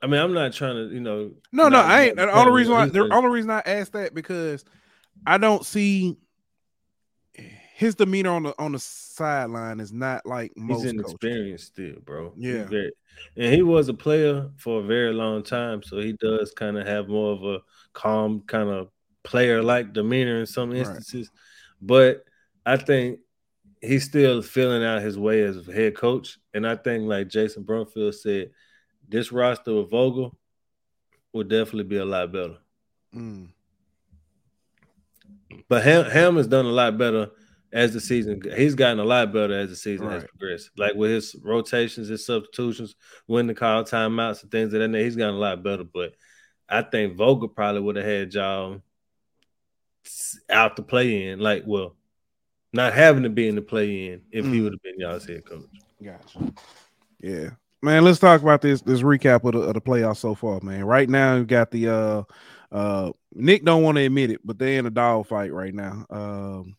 I mean, I'm not trying to, you know. No, no, I ain't. The only reason why the only reason I asked that because I don't see his demeanor on the on the sideline is not like most. He's inexperienced still, bro. Yeah, very, and he was a player for a very long time, so he does kind of have more of a calm kind of player like demeanor in some instances. Right. But I think he's still filling out his way as head coach, and I think like Jason Brumfield said, this roster with Vogel would definitely be a lot better. Mm. But Ham, Ham has done a lot better as the season he's gotten a lot better as the season right. has progressed. Like with his rotations, his substitutions, when the call timeouts and things of that nature, he's gotten a lot better. But I think Vogel probably would have had y'all out to play in, like well, not having to be in the play in if mm. he would have been y'all's head coach. Gotcha. Yeah. Man, let's talk about this this recap of the, of the playoffs so far, man. Right now, you got the uh uh Nick don't want to admit it, but they're in a dog fight right now. Um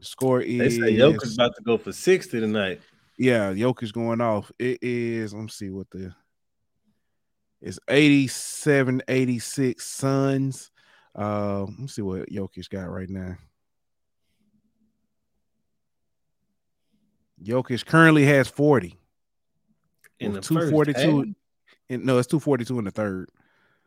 Score is. They say Jokic's about to go for 60 tonight. Yeah, Jokic going off. It is, let me see what the it's 87 86 Suns. Uh, let me see what Jokic got right now. Jokic currently has 40. In the 242. In, no, it's 242 in the third.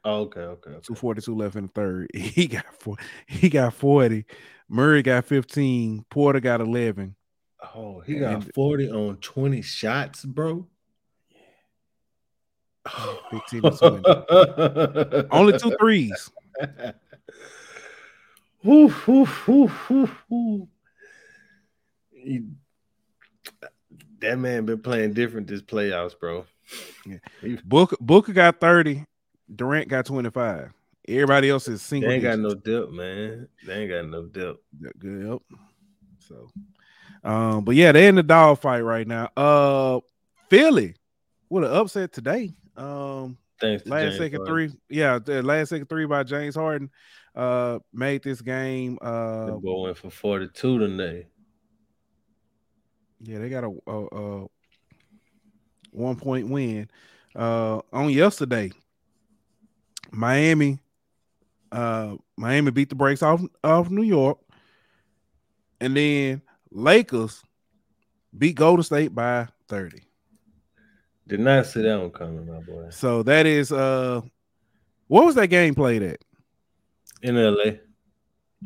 Oh, okay, okay, okay. 242 left in the third. He got four, he got 40. Murray got 15. Porter got 11. Oh, he got and, 40 on 20 shots, bro. Yeah. 15 Only two threes. woo, woo, woo, woo, woo. He, that man been playing different this playoffs, bro. Yeah. Booker Booker got 30. Durant got 25. Everybody else is single. They ain't got no depth, man. They ain't got no depth. Good help. So, um, but yeah, they're in the dog fight right now. Uh, Philly, what an upset today. Um, Thanks last James second Harden. three, yeah, the last second three by James Harden, uh, made this game. Uh, going for forty two today. Yeah, they got a, a, a one point win. Uh, on yesterday, Miami uh, Miami beat the brakes off of New York, and then Lakers beat Golden State by thirty. Did not see that one coming, my boy. So that is uh, what was that game played at? In LA,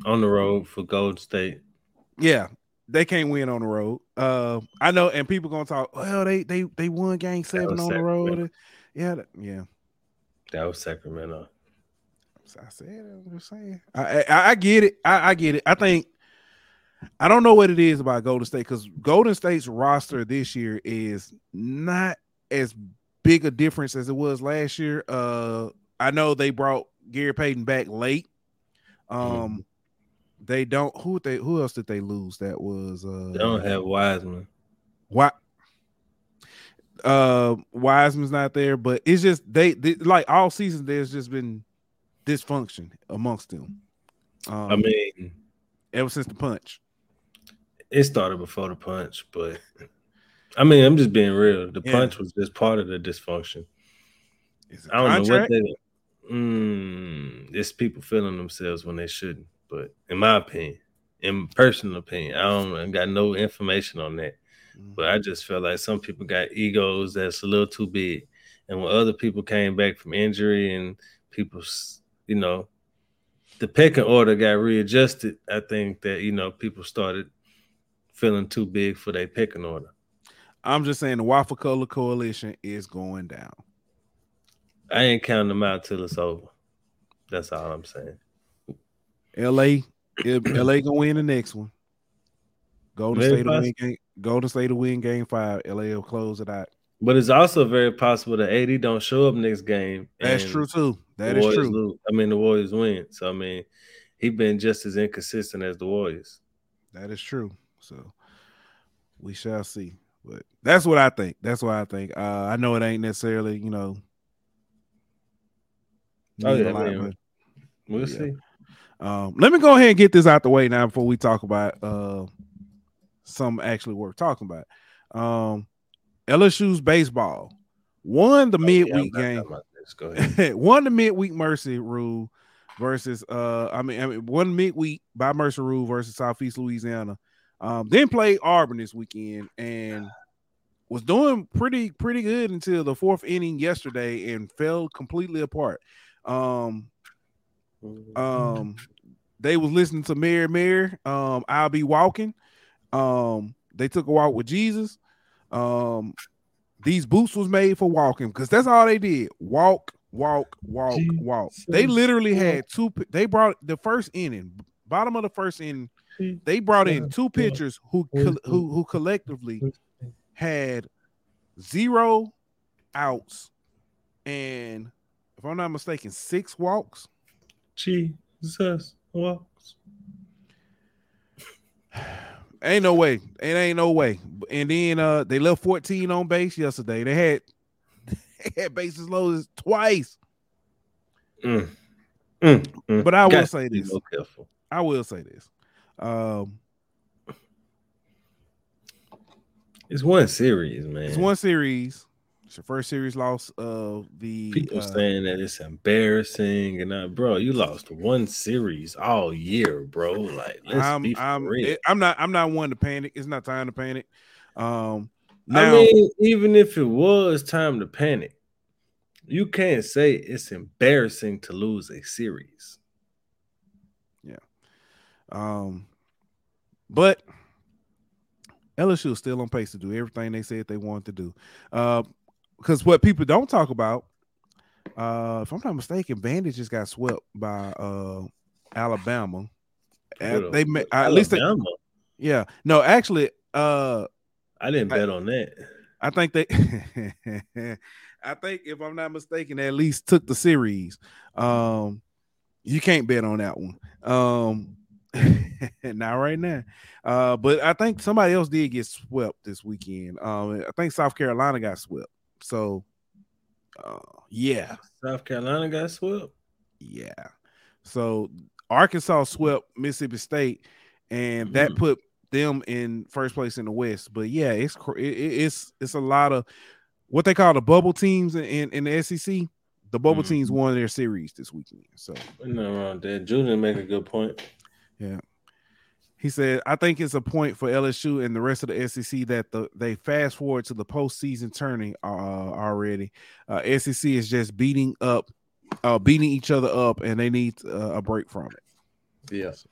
on the road for Golden State. Yeah, they can't win on the road. Uh, I know, and people gonna talk. Well, they they they won Game Seven on the road. Yeah, yeah. That was Sacramento. I said, I'm just saying. I, I, I get it. I, I, get it. I think I don't know what it is about Golden State because Golden State's roster this year is not as big a difference as it was last year. Uh, I know they brought Gary Payton back late. Um, mm-hmm. they don't. Who they? Who else did they lose? That was. Uh, they don't have Wiseman. What? Uh, Wiseman's not there, but it's just they, they like all season. There's just been dysfunction amongst them. Um, I mean, ever since the punch, it started before the punch, but I mean, I'm just being real. The yeah. punch was just part of the dysfunction. I don't contract? know what they. Mm, it's people feeling themselves when they shouldn't. But in my opinion, in personal opinion, I don't I got no information on that. Mm-hmm. But I just felt like some people got egos that's a little too big. And when other people came back from injury and people's you know, the pecking order got readjusted, I think that you know people started feeling too big for their pecking order. I'm just saying the Waffle Color Coalition is going down. I ain't counting them out till it's over. That's all I'm saying. LA, LA gonna win the next one. Golden Maybe State to win game. Golden State to win game five. LA will close it out. But it's also very possible that AD don't show up next game. That's true too. That is true. Lose. I mean, the Warriors win. So I mean, he's been just as inconsistent as the Warriors. That is true. So we shall see. But that's what I think. That's what I think. Uh, I know it ain't necessarily, you know, Oh, yeah, but- We'll Yeah. see. Um, let me go ahead and get this out the way now before we talk about uh some actually worth talking about. Um, LSU's baseball won the Oh, yeah, midweek not game. talking about this. Go ahead. won the midweek Mercy rule versus uh I mean I mean one midweek by Mercy rule versus Southeast Louisiana. Um then played Auburn this weekend and was doing pretty pretty good until the fourth inning yesterday and fell completely apart. Um um they was listening to Mary Mary. Um I'll be walking. Um they took a walk with Jesus. Um these boots was made for walking because that's all they did. Walk, walk, walk, walk. They literally had two they brought the first inning, bottom of the first inning, they brought in two pitchers who who who collectively had zero outs and if I'm not mistaken, six walks. Jesus walks. Ain't no way. It ain't no way. And then uh they left 14 on base yesterday. They had they had bases loaded twice. Mm. Mm, mm. But I will Got say to be this. more careful. I will say this. Um It's one series, man. it's one series. It's your first series loss of the People uh, saying that it's embarrassing and not, bro. You lost one series all year, bro. Like, let's I'm I'm real. it- I'm not I'm not one to panic. It's not time to panic. Um now I mean, even if it was time to panic, you can't say it's embarrassing to lose a series. Yeah. Um, but LSU is still on pace to do everything they said they wanted to do. Uh, because what people don't talk about, uh, if I'm not mistaken, Bandit just got swept by uh Alabama. And they old- ma- at least they, yeah, no, actually, uh, I didn't I- bet on that. I think they, I think if I'm not mistaken, they at least took the series. Um, you can't bet on that one. Um, not right now. Uh, but I think somebody else did get swept this weekend. Um, I think South Carolina got swept. So, uh, yeah, South Carolina got swept. yeah. So Arkansas swept Mississippi State, and that Mhm. put them in first place in the West. But yeah, it's it, it- it's it's a lot of what they call the bubble teams in in, the SEC. The bubble Mhm. teams won their series this weekend. So wrong with that. Julian make a good point. He said, "I think it's a point for LSU and the rest of the SEC that the they fast forward to the postseason turning uh, already. Uh, SEC is just beating up, uh, beating each other up, and they need uh, a break from it."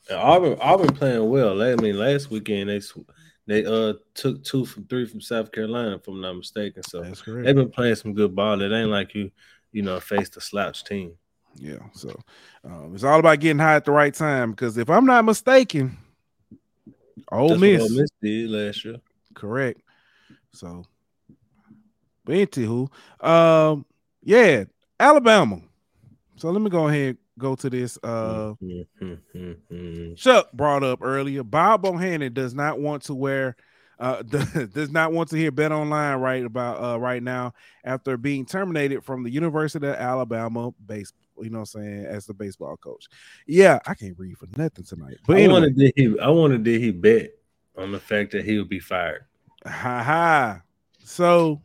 And Auburn Auburn playing well. I mean, last weekend they they uh took two from three from South Carolina, if I'm not mistaken. So That's they've been playing some good ball. It ain't like you, you know, faced a slouch team. Yeah, so um, it's all about getting high at the right time. Because if I'm not mistaken, Ole That's Miss, Ole Miss did last year. correct. So, but anywho, um, yeah, Alabama. So let me go ahead go to this. Uh, Mhm. Chuck brought up earlier. Bob Bohannon does not want to wear, uh, does not want to hear Bet Online right about uh right now after being terminated from the University of Alabama base. You know, what I'm saying as the baseball coach. Yeah, I can't read for nothing tonight. But I anyway, wanted did he I wanted did he bet on the fact that he would be fired. ha ha. So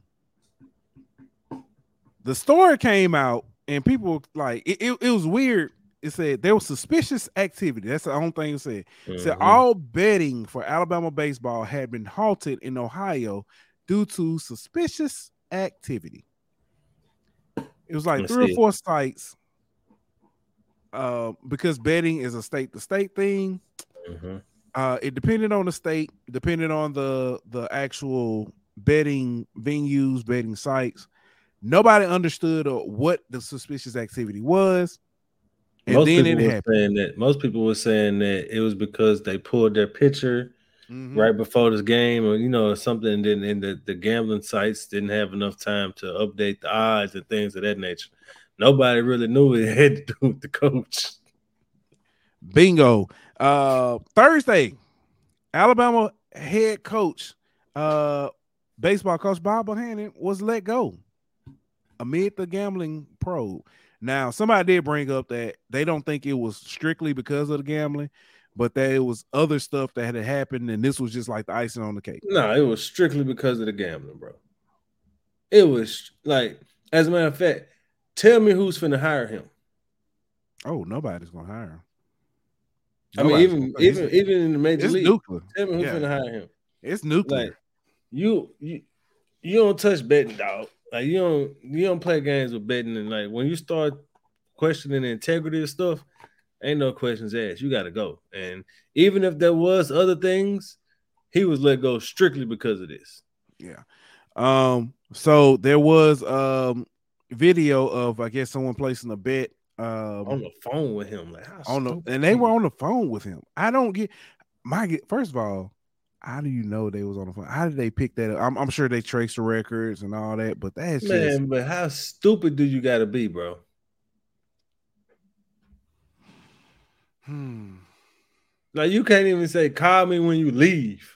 the story came out, and people like it, it, it was weird. It said there was suspicious activity. That's the only thing it said. said Mhm. all betting for Alabama baseball had been halted in Ohio due to suspicious activity. It was like Let's three or four sites. Uh, because betting is a state to state thing. Mhm. Uh, it depended on the state, depended on the the actual betting venues, betting sites. Nobody understood uh, what the suspicious activity was, and most then people it were happened. saying that most people were saying that it was because they pulled their pitcher Mhm. right before this game, or you know, something. And then and the, the gambling sites didn't have enough time to update the odds and things of that nature. Nobody really knew it had to do with the coach. Bingo. Uh Thursday, Alabama head coach, uh baseball coach Bob Bohannon was let go amid the gambling probe. Now, somebody did bring up that they don't think it was strictly because of the gambling, but that it was other stuff that had happened, and this was just like the icing on the cake. No, it was strictly because of the gambling, bro. It was like, as a matter of fact, tell me who's finna hire him. Oh, nobody's gonna hire him. I mean, even even even in the major it's league, nuclear. tell me who's Yeah. finna hire him. It's nuclear. Like you, you, you don't touch betting, dog. Like you don't, you don't play games with betting, and like when you start questioning the integrity of stuff, ain't no questions asked. You got to go. And even if there was other things, he was let go strictly because of this. Yeah. Um. So there was um video of I guess someone placing a bet um On the phone with him, like on the and they were on the phone with him. I don't get my first of all. How do you know they was on the phone? How did they pick that up? I'm, I'm sure they traced the records and all that, but that's just man. But how stupid do you got to be, bro? hmm. Like you can't even say call me when you leave.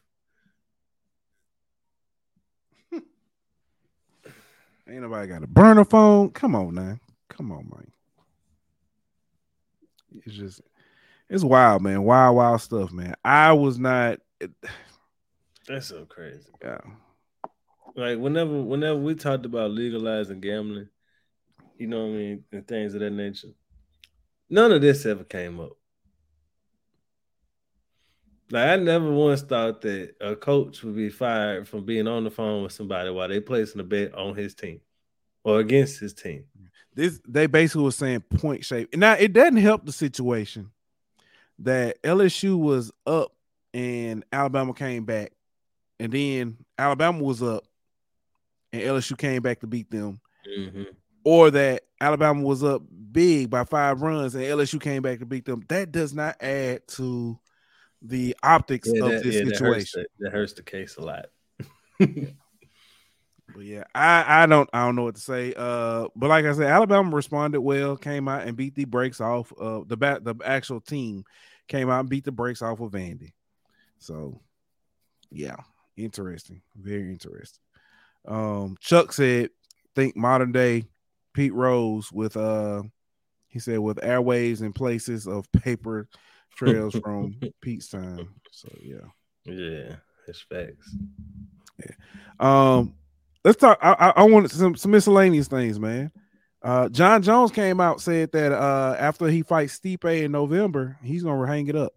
Ain't nobody got a burner phone. Come on now. Come on, man. It's just it's wild, man. Wild, wild stuff, man. I was not That's so crazy. yeah. like whenever whenever we talked about legalizing gambling, you know what I mean, and things of that nature, none of this ever came up. Like I never once thought that a coach would be fired from being on the phone with somebody while they placing a bet on his team or against his team. This they basically were saying point shape. Now it doesn't help the situation that LSU was up and Alabama came back, and then Alabama was up and LSU came back to beat them, mm-hmm. or that Alabama was up big by five runs and LSU came back to beat them. That does not add to the optics Yeah, of that, this yeah, that hurts situation. the, that hurts the case a lot. But yeah, I I don't I don't know what to say. Uh, but like I said, Alabama responded well, came out and beat the brakes off. of the bat the actual team came out and beat the brakes off of Vandy. So yeah, interesting, very interesting. Um, Chuck said, think modern day Pete Rose with uh, he said with airways and places of paper trails from Pete's time. So yeah. Yeah, it's facts. Yeah. Um, let's talk. I, I, I want some, some miscellaneous things, man. Uh, Jon Jones came out said that uh, after he fights Stipe in November, he's gonna hang it up.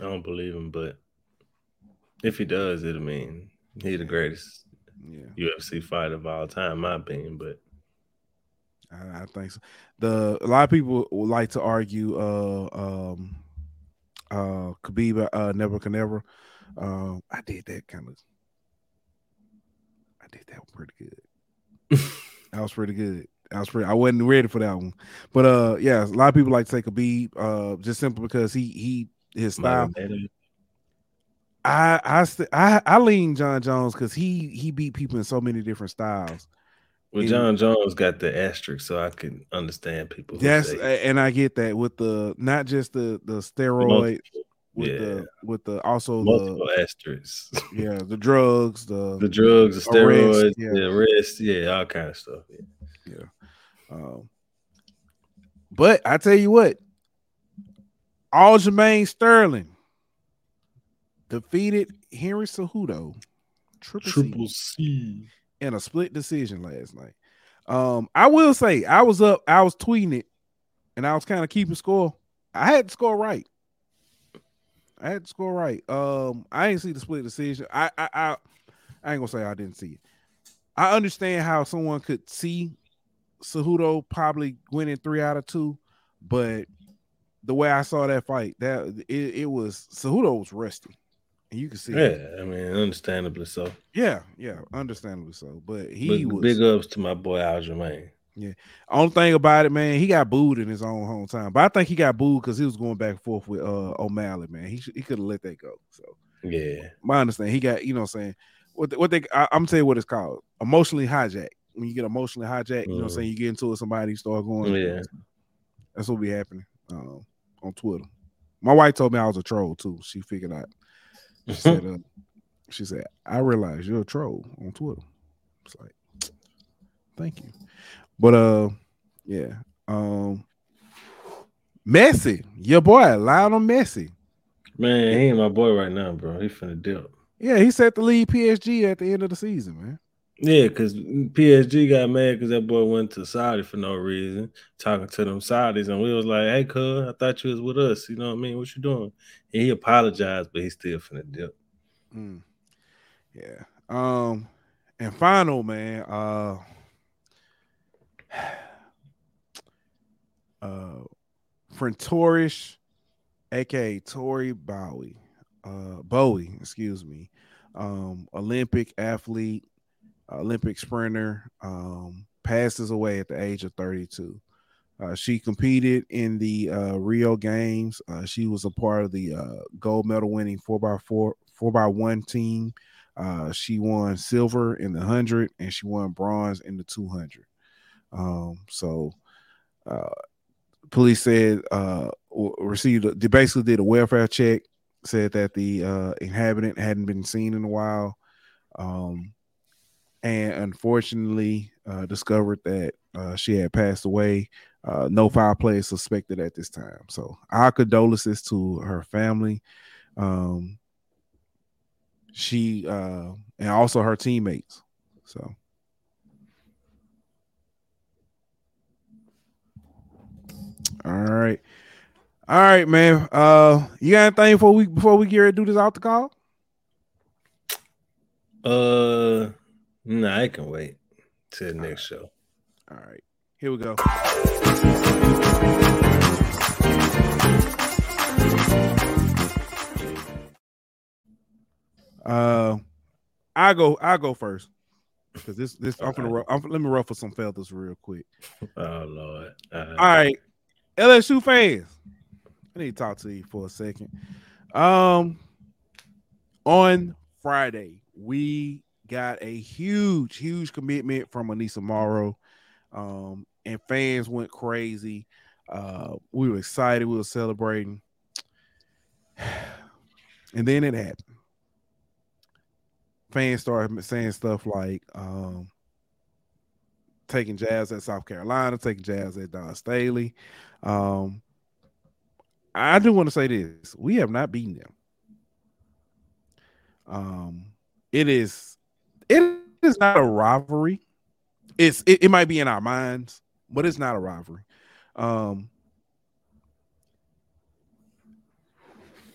I don't believe him, but if he does, it'll mean he the greatest Yeah, UFC fighter of all time, my opinion. But I, I think so. The a lot of people would like to argue uh um uh Khabib uh never can never. Uh, I did that kind of. I did that one pretty good. that was pretty good. I was pretty. I wasn't ready for that one, but uh, yeah, a lot of people like to say Khabib, uh, just simply because he he his style. I I st- I, I lean Jon Jones because he he beat people in so many different styles. Well, Yeah. Jon Jones got the asterisk, so I can understand people. Yes, and I get that with the not just the the steroid, with yeah. the with the also multiple the asterisks. yeah the drugs, the, the drugs, the Arrest, steroids, yeah. the arrest, yeah, all kind of stuff. Yeah. Um, but I tell you what, Aljamain Sterling defeated Henry Cejudo, triple, Triple C, C. in a split decision last night. Um, I will say I was up, I was tweeting it, and I was kind of keeping score. I had to score right. I had to score right. Um, I didn't see the split decision. I I I, I ain't gonna say I didn't see it. I understand how someone could see Cejudo probably winning three out of two, but the way I saw that fight, that it, it was Cejudo was rusty, you can see, it. Yeah, I mean, understandably so. yeah, yeah, understandably so. But he but was big ups to my boy Aljamain. Yeah. Only thing about it, man, he got booed in his own hometown. But I think he got booed because he was going back and forth with uh O'Malley, man. He should, he could have let that go. So Yeah, my understanding, he got you know what I'm saying what they, what they I, I'm telling you what it's called emotionally hijacked. When you get emotionally hijacked, you know what I'm Mhm. saying you get into it, somebody, start going. Yeah. that's what be happening um, on Twitter. My wife told me I was a troll too. She figured out. She said, uh, she said, I realize you're a troll on Twitter. It's like, thank you. But uh, yeah. Um, Messi, your boy, Lionel Messi. Man, he ain't my boy right now, bro. He finna dip. Yeah, he set the lead PSG at the end of the season, man. Yeah, because PSG got mad because that boy went to Saudi for no reason, talking to them Saudis, and we was like, "Hey, cuz, I thought you was with us. You know what I mean? What you doing?" And he apologized, but he still finna dip. Mm. Yeah. Um. And final, man. Uh. Uh, Frentorish, aka Tori Bowie, uh, Bowie, excuse me, um, Olympic athlete, Olympic sprinter, um, passes away at the age of 32. Uh, she competed in the uh, Rio Games. Uh, she was a part of the uh, gold medal winning four x four four by one team. Uh, she won silver in the hundred and she won bronze in the two hundred. Um, so, uh, police said received they basically did a welfare check. Said that the inhabitant hadn't been seen in a while. Um, and unfortunately uh, discovered that uh, she had passed away. Uh, no foul play is suspected at this time. So our condolences to her family. Um, she uh, and also her teammates. So. All right. All right, man. Uh you got anything before we before we get ready to do this out the call? Uh no, I can wait to the next show. All right, here we go. Uh, I go. I go first because this this I'm gonna I'm, let me ruffle some feathers real quick. Oh lord! Uh, All right, LSU fans, I need to talk to you for a second. Um, on Friday we got a huge, huge commitment from Aneesah Morrow. Um, and fans went crazy. Uh, we were excited, we were celebrating. And then it happened. Fans started saying stuff like um, taking jazz at South Carolina, taking jazz at Dawn Staley. Um, I do want to say this: we have not beaten them. Um, it is it is not a rivalry. It's it, it might be in our minds, but it's not a rivalry. Um,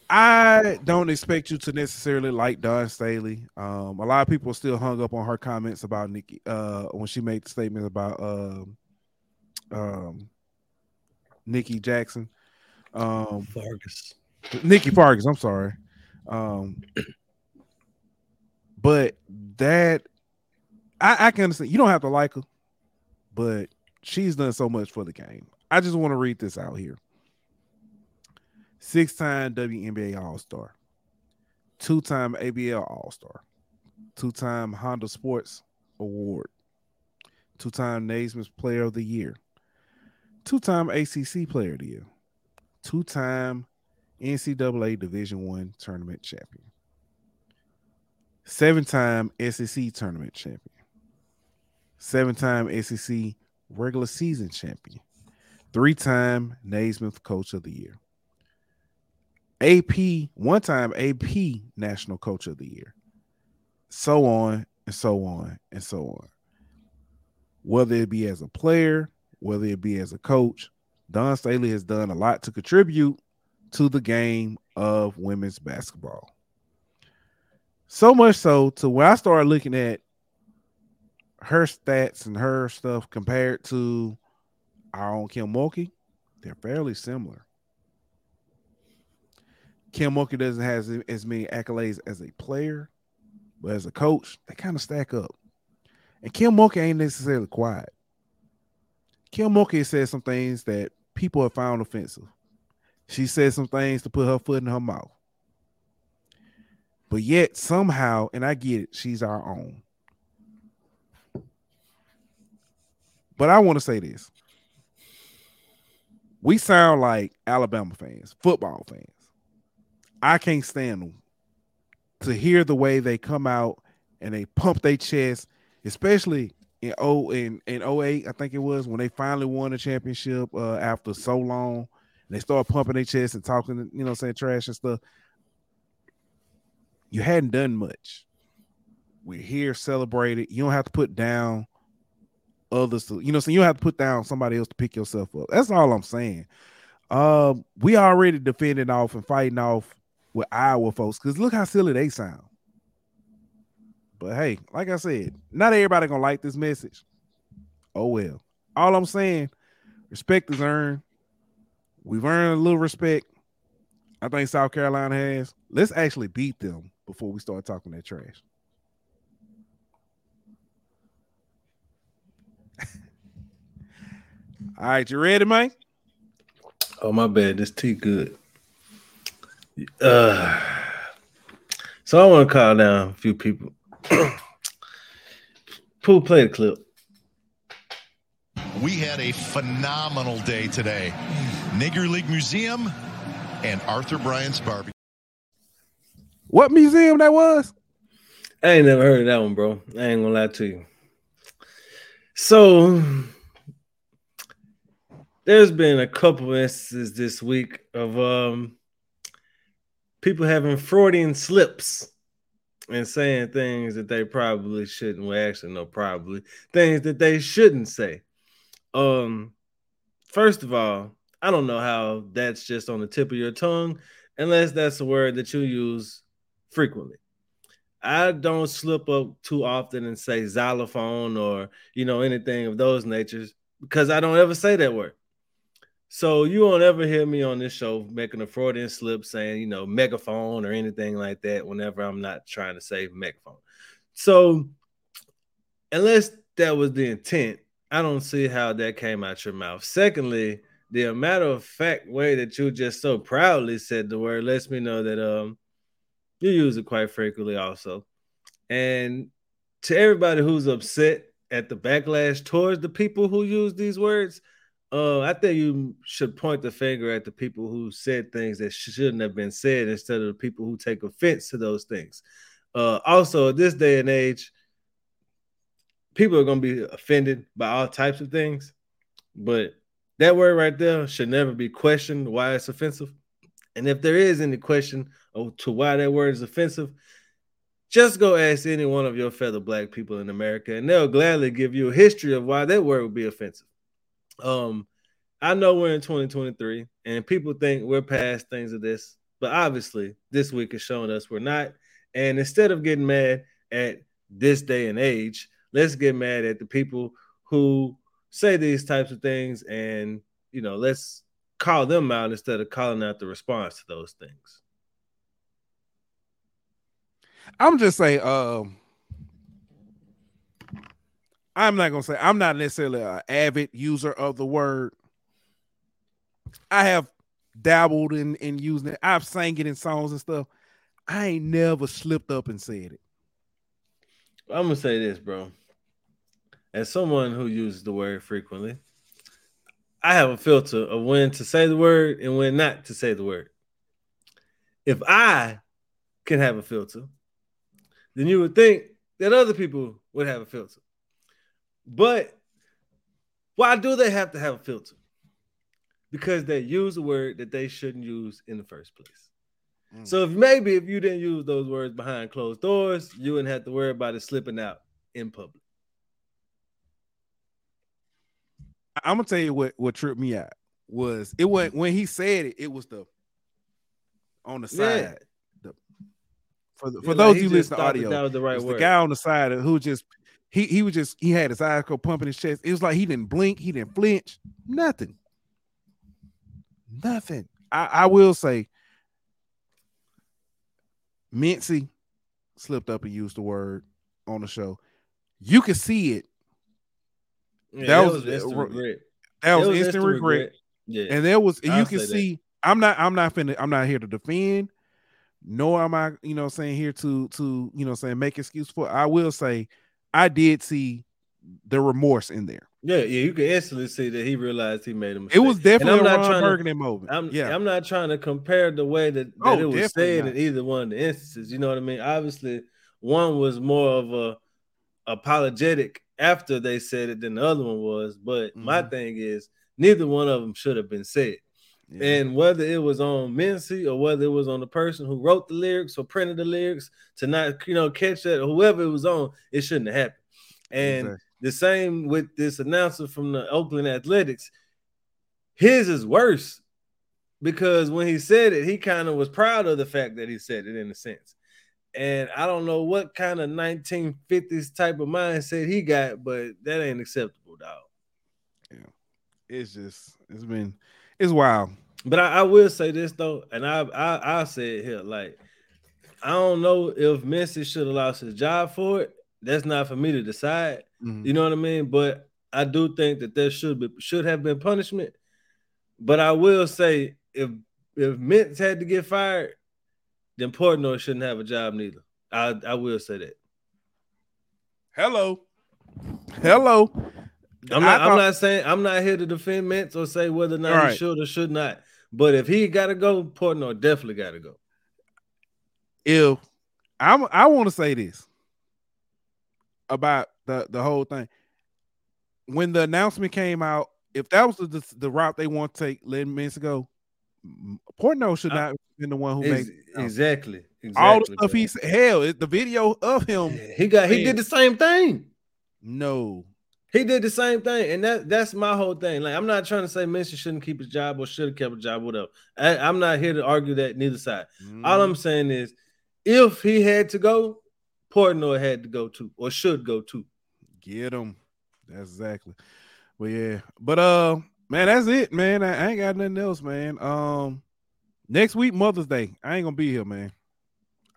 I don't expect you to necessarily like Dawn Staley. Um, a lot of people still hung up on her comments about Nikki uh, when she made the statement about um, um, Nikki Jackson. Um, Fargas. Nikki Fargas, I'm sorry. Um, but that I, I can understand. You don't have to like her, but she's done so much for the game. I just want to read this out here. Six-time WNBA All-Star, two-time ABL All-Star, two-time Honda Sports Award, two-time Naismith Player of the Year, two-time ACC Player of the Year, two-time NCAA Division One tournament champion, seven time SEC tournament champion, seven time SEC regular season champion, three time Naismith Coach of the Year, AP, one time AP National Coach of the Year, so on and so on and so on. Whether it be as a player, whether it be as a coach, Dawn Staley has done a lot to contribute to the game of women's basketball. So much so to when I started looking at her stats and her stuff compared to our own Kim Mulkey, they're fairly similar. Kim Mulkey doesn't have as many accolades as a player, but as a coach, they kind of stack up. And Kim Mulkey ain't necessarily quiet. Kim Mulkey said some things that people have found offensive. She said some things to put her foot in her mouth. But yet somehow, and I get it, she's our own. But I want to say this. We sound like Alabama fans, football fans. I can't stand them to hear the way they come out and they pump their chest, especially in oh in in 08, I think it was when they finally won the championship uh, after so long. they start pumping their chest and talking, you know, saying trash and stuff. You hadn't done much. We're here, celebrated. You don't have to put down others to, you know, so you don't have to put down somebody else to pick yourself up. That's all I'm saying. Um, we already defending off and fighting off with Iowa folks because look how silly they sound. But hey, like I said, not everybody gonna like this message. Oh well. All I'm saying, respect is earned. We've earned a little respect. I think South Carolina has. Let's actually beat them before we start talking that trash. All right, you ready, Mike? Oh my bad, this tea good. Uh, so I want to call down a few people. Pool, play the clip. We had a phenomenal day today. Nigger League Museum and Arthur Bryant's Barbecue. What museum that was? I ain't never heard of that one, bro. I ain't gonna lie to you. So there's been a couple instances this week of um people having Freudian slips and saying things that they probably shouldn't. Well, actually, no, probably things that they shouldn't say. Um, first of all, I don't know how that's just on the tip of your tongue, unless that's a word that you use frequently. I don't slip up too often and say xylophone or you know anything of those natures because I don't ever say that word. So you won't ever hear me on this show making a Freudian slip saying, you know, megaphone or anything like that whenever I'm not trying to say megaphone. So unless that was the intent, I don't see how that came out your mouth. Secondly, the matter of fact way that you just so proudly said the word lets me know that um you use it quite frequently also. And to everybody who's upset at the backlash towards the people who use these words, uh, I think you should point the finger at the people who said things that shouldn't have been said instead of the people who take offense to those things. Uh, also, this day and age, people are going to be offended by all types of things, but that word right there should never be questioned why it's offensive. And if there is any question to why that word is offensive, just go ask any one of your fellow black people in America, and they'll gladly give you a history of why that word would be offensive. Um, I know we're in 2023 and people think we're past things of this, but obviously this week has shown us we're not. And instead of getting mad at this day and age, let's get mad at the people who say these types of things and you know, let's call them out instead of calling out the response to those things. I'm just saying, um, I'm not gonna say I'm not necessarily an avid user of the word. I have dabbled in in using it. I've sang it in songs and stuff. I ain't never slipped up and said it. I'm gonna say this, bro. As someone who uses the word frequently, I have a filter of when to say the word and when not to say the word. If I can have a filter, then you would think that other people would have a filter. But why do they have to have a filter? Because they use a word that they shouldn't use in the first place. Mm. So if maybe if you didn't use those words behind closed doors, you wouldn't have to worry about it slipping out in public. I'm gonna tell you what what tripped me out was it went when he said it, it was the on the side. Yeah. For the, for those you listen to audio, that was the right word. The guy on the side who just he he was just he had his eyes go pumping his chest. It was like he didn't blink, he didn't flinch, nothing. Nothing. I, I will say Mintzy slipped up and used the word on the show. You could see it. Yeah, that, was, was instant regret. That was, was instant, regret. regret. Yeah. And there was you can see that. I'm not I'm not finna I'm not here to defend, nor am I, you know, saying here to to you know saying make excuse for I will say I did see the remorse in there. Yeah, yeah, you can instantly see that he realized he made a mistake. It was definitely a Ron Burgundy moment. I'm, yeah, I'm not trying to compare the way that, that oh, it was said not. in either one of the instances. You know what I mean? Obviously, one was more of a apologetic after they said it than the other one was. But mm-hmm. my thing is, neither one of them should have been said. Yeah. And whether it was on Mintzy or whether it was on the person who wrote the lyrics or printed the lyrics to not, you know, catch that, or whoever it was on, it shouldn't have happened. And exactly. the same with this announcer from the Oakland Athletics. His is worse because when he said it, he kind of was proud of the fact that he said it in a sense. And I don't know what kind of 1950s type of mindset he got, but that ain't acceptable, dog. Yeah, it's just it's been it's wild. But I, I will say this though, and I I I say it here, like I don't know if Mintzy should have lost his job for it. That's not for me to decide. Mm-hmm. You know what I mean? But I do think that there should be should have been punishment. But I will say if if Mintz had to get fired, then Portnoy shouldn't have a job neither. I I will say that. Hello, hello. I'm not. I, am not saying I'm not here to defend Mintz or say whether or not right. he should or should not. But if he got to go, Portnoy definitely got to go. If I'm, I want to say this about the the whole thing. When the announcement came out, if that was the, the route they want to take, let Mintz go. Portnoy should uh, not have been the one who made exactly, exactly all the stuff he said. hell. The video of him, he got he did the same thing. No, he did the same thing, and that that's my whole thing. Like, I'm not trying to say Mintzy shouldn't keep his job or should have kept a job, whatever. I, am not here to argue that neither side. Mm. All I'm saying is, if he had to go, Portnoy had to go too, or should go too. Get him. That's exactly. But yeah, but uh, man, that's it, man. I, I ain't got nothing else, man. Um, next week Mother's Day, I ain't gonna be here, man.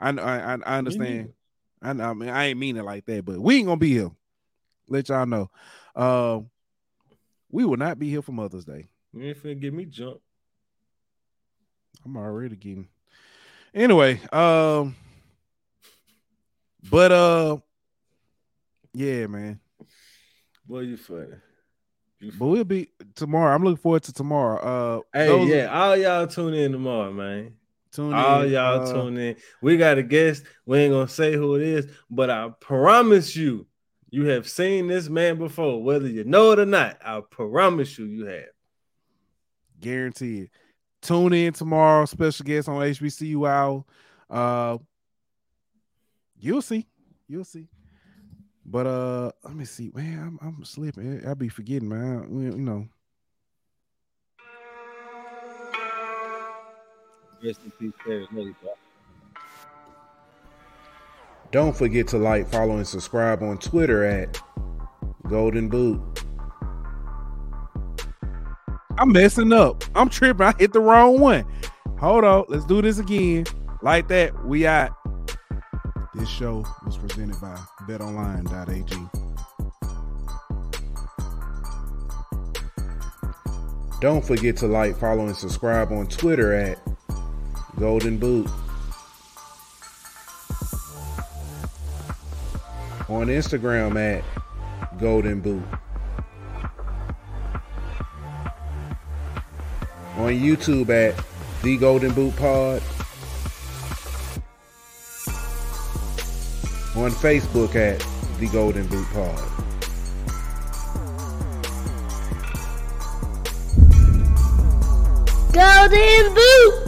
I I I understand. I, I mean, I ain't mean it like that, but we ain't gonna be here let y'all know. Uh, we will not be here for Mother's Day. You ain't finna get me jump. I'm already getting. Anyway, um, but uh, yeah, man. Boy, you funny. You but we'll be tomorrow. I'm looking forward to tomorrow. Uh, hey, yeah, all y'all tune in tomorrow, man. Tune in all in, y'all uh, tune in. We got a guest. We ain't gonna say who it is, but I promise you, you have seen this man before, whether you know it or not. I promise you, you have. Guaranteed. Tune in tomorrow. Special guest on HBCU Hour. Uh, you'll see. You'll see. But uh, let me see, man. I'm, I'm slipping. I'll be forgetting, man. You know. Rest in peace, Paris don't forget to like, follow, and subscribe on Twitter at Golden Boot. I'm messing up. I'm tripping. I hit the wrong one. Hold on. Let's do this again. Like that. We out. This show was presented by betonline.ag. Don't forget to like, follow, and subscribe on Twitter at Golden Boot. On Instagram at Golden Boot. On YouTube at The Golden Boot Pod. On Facebook at The Golden Boot Pod. Golden Boot!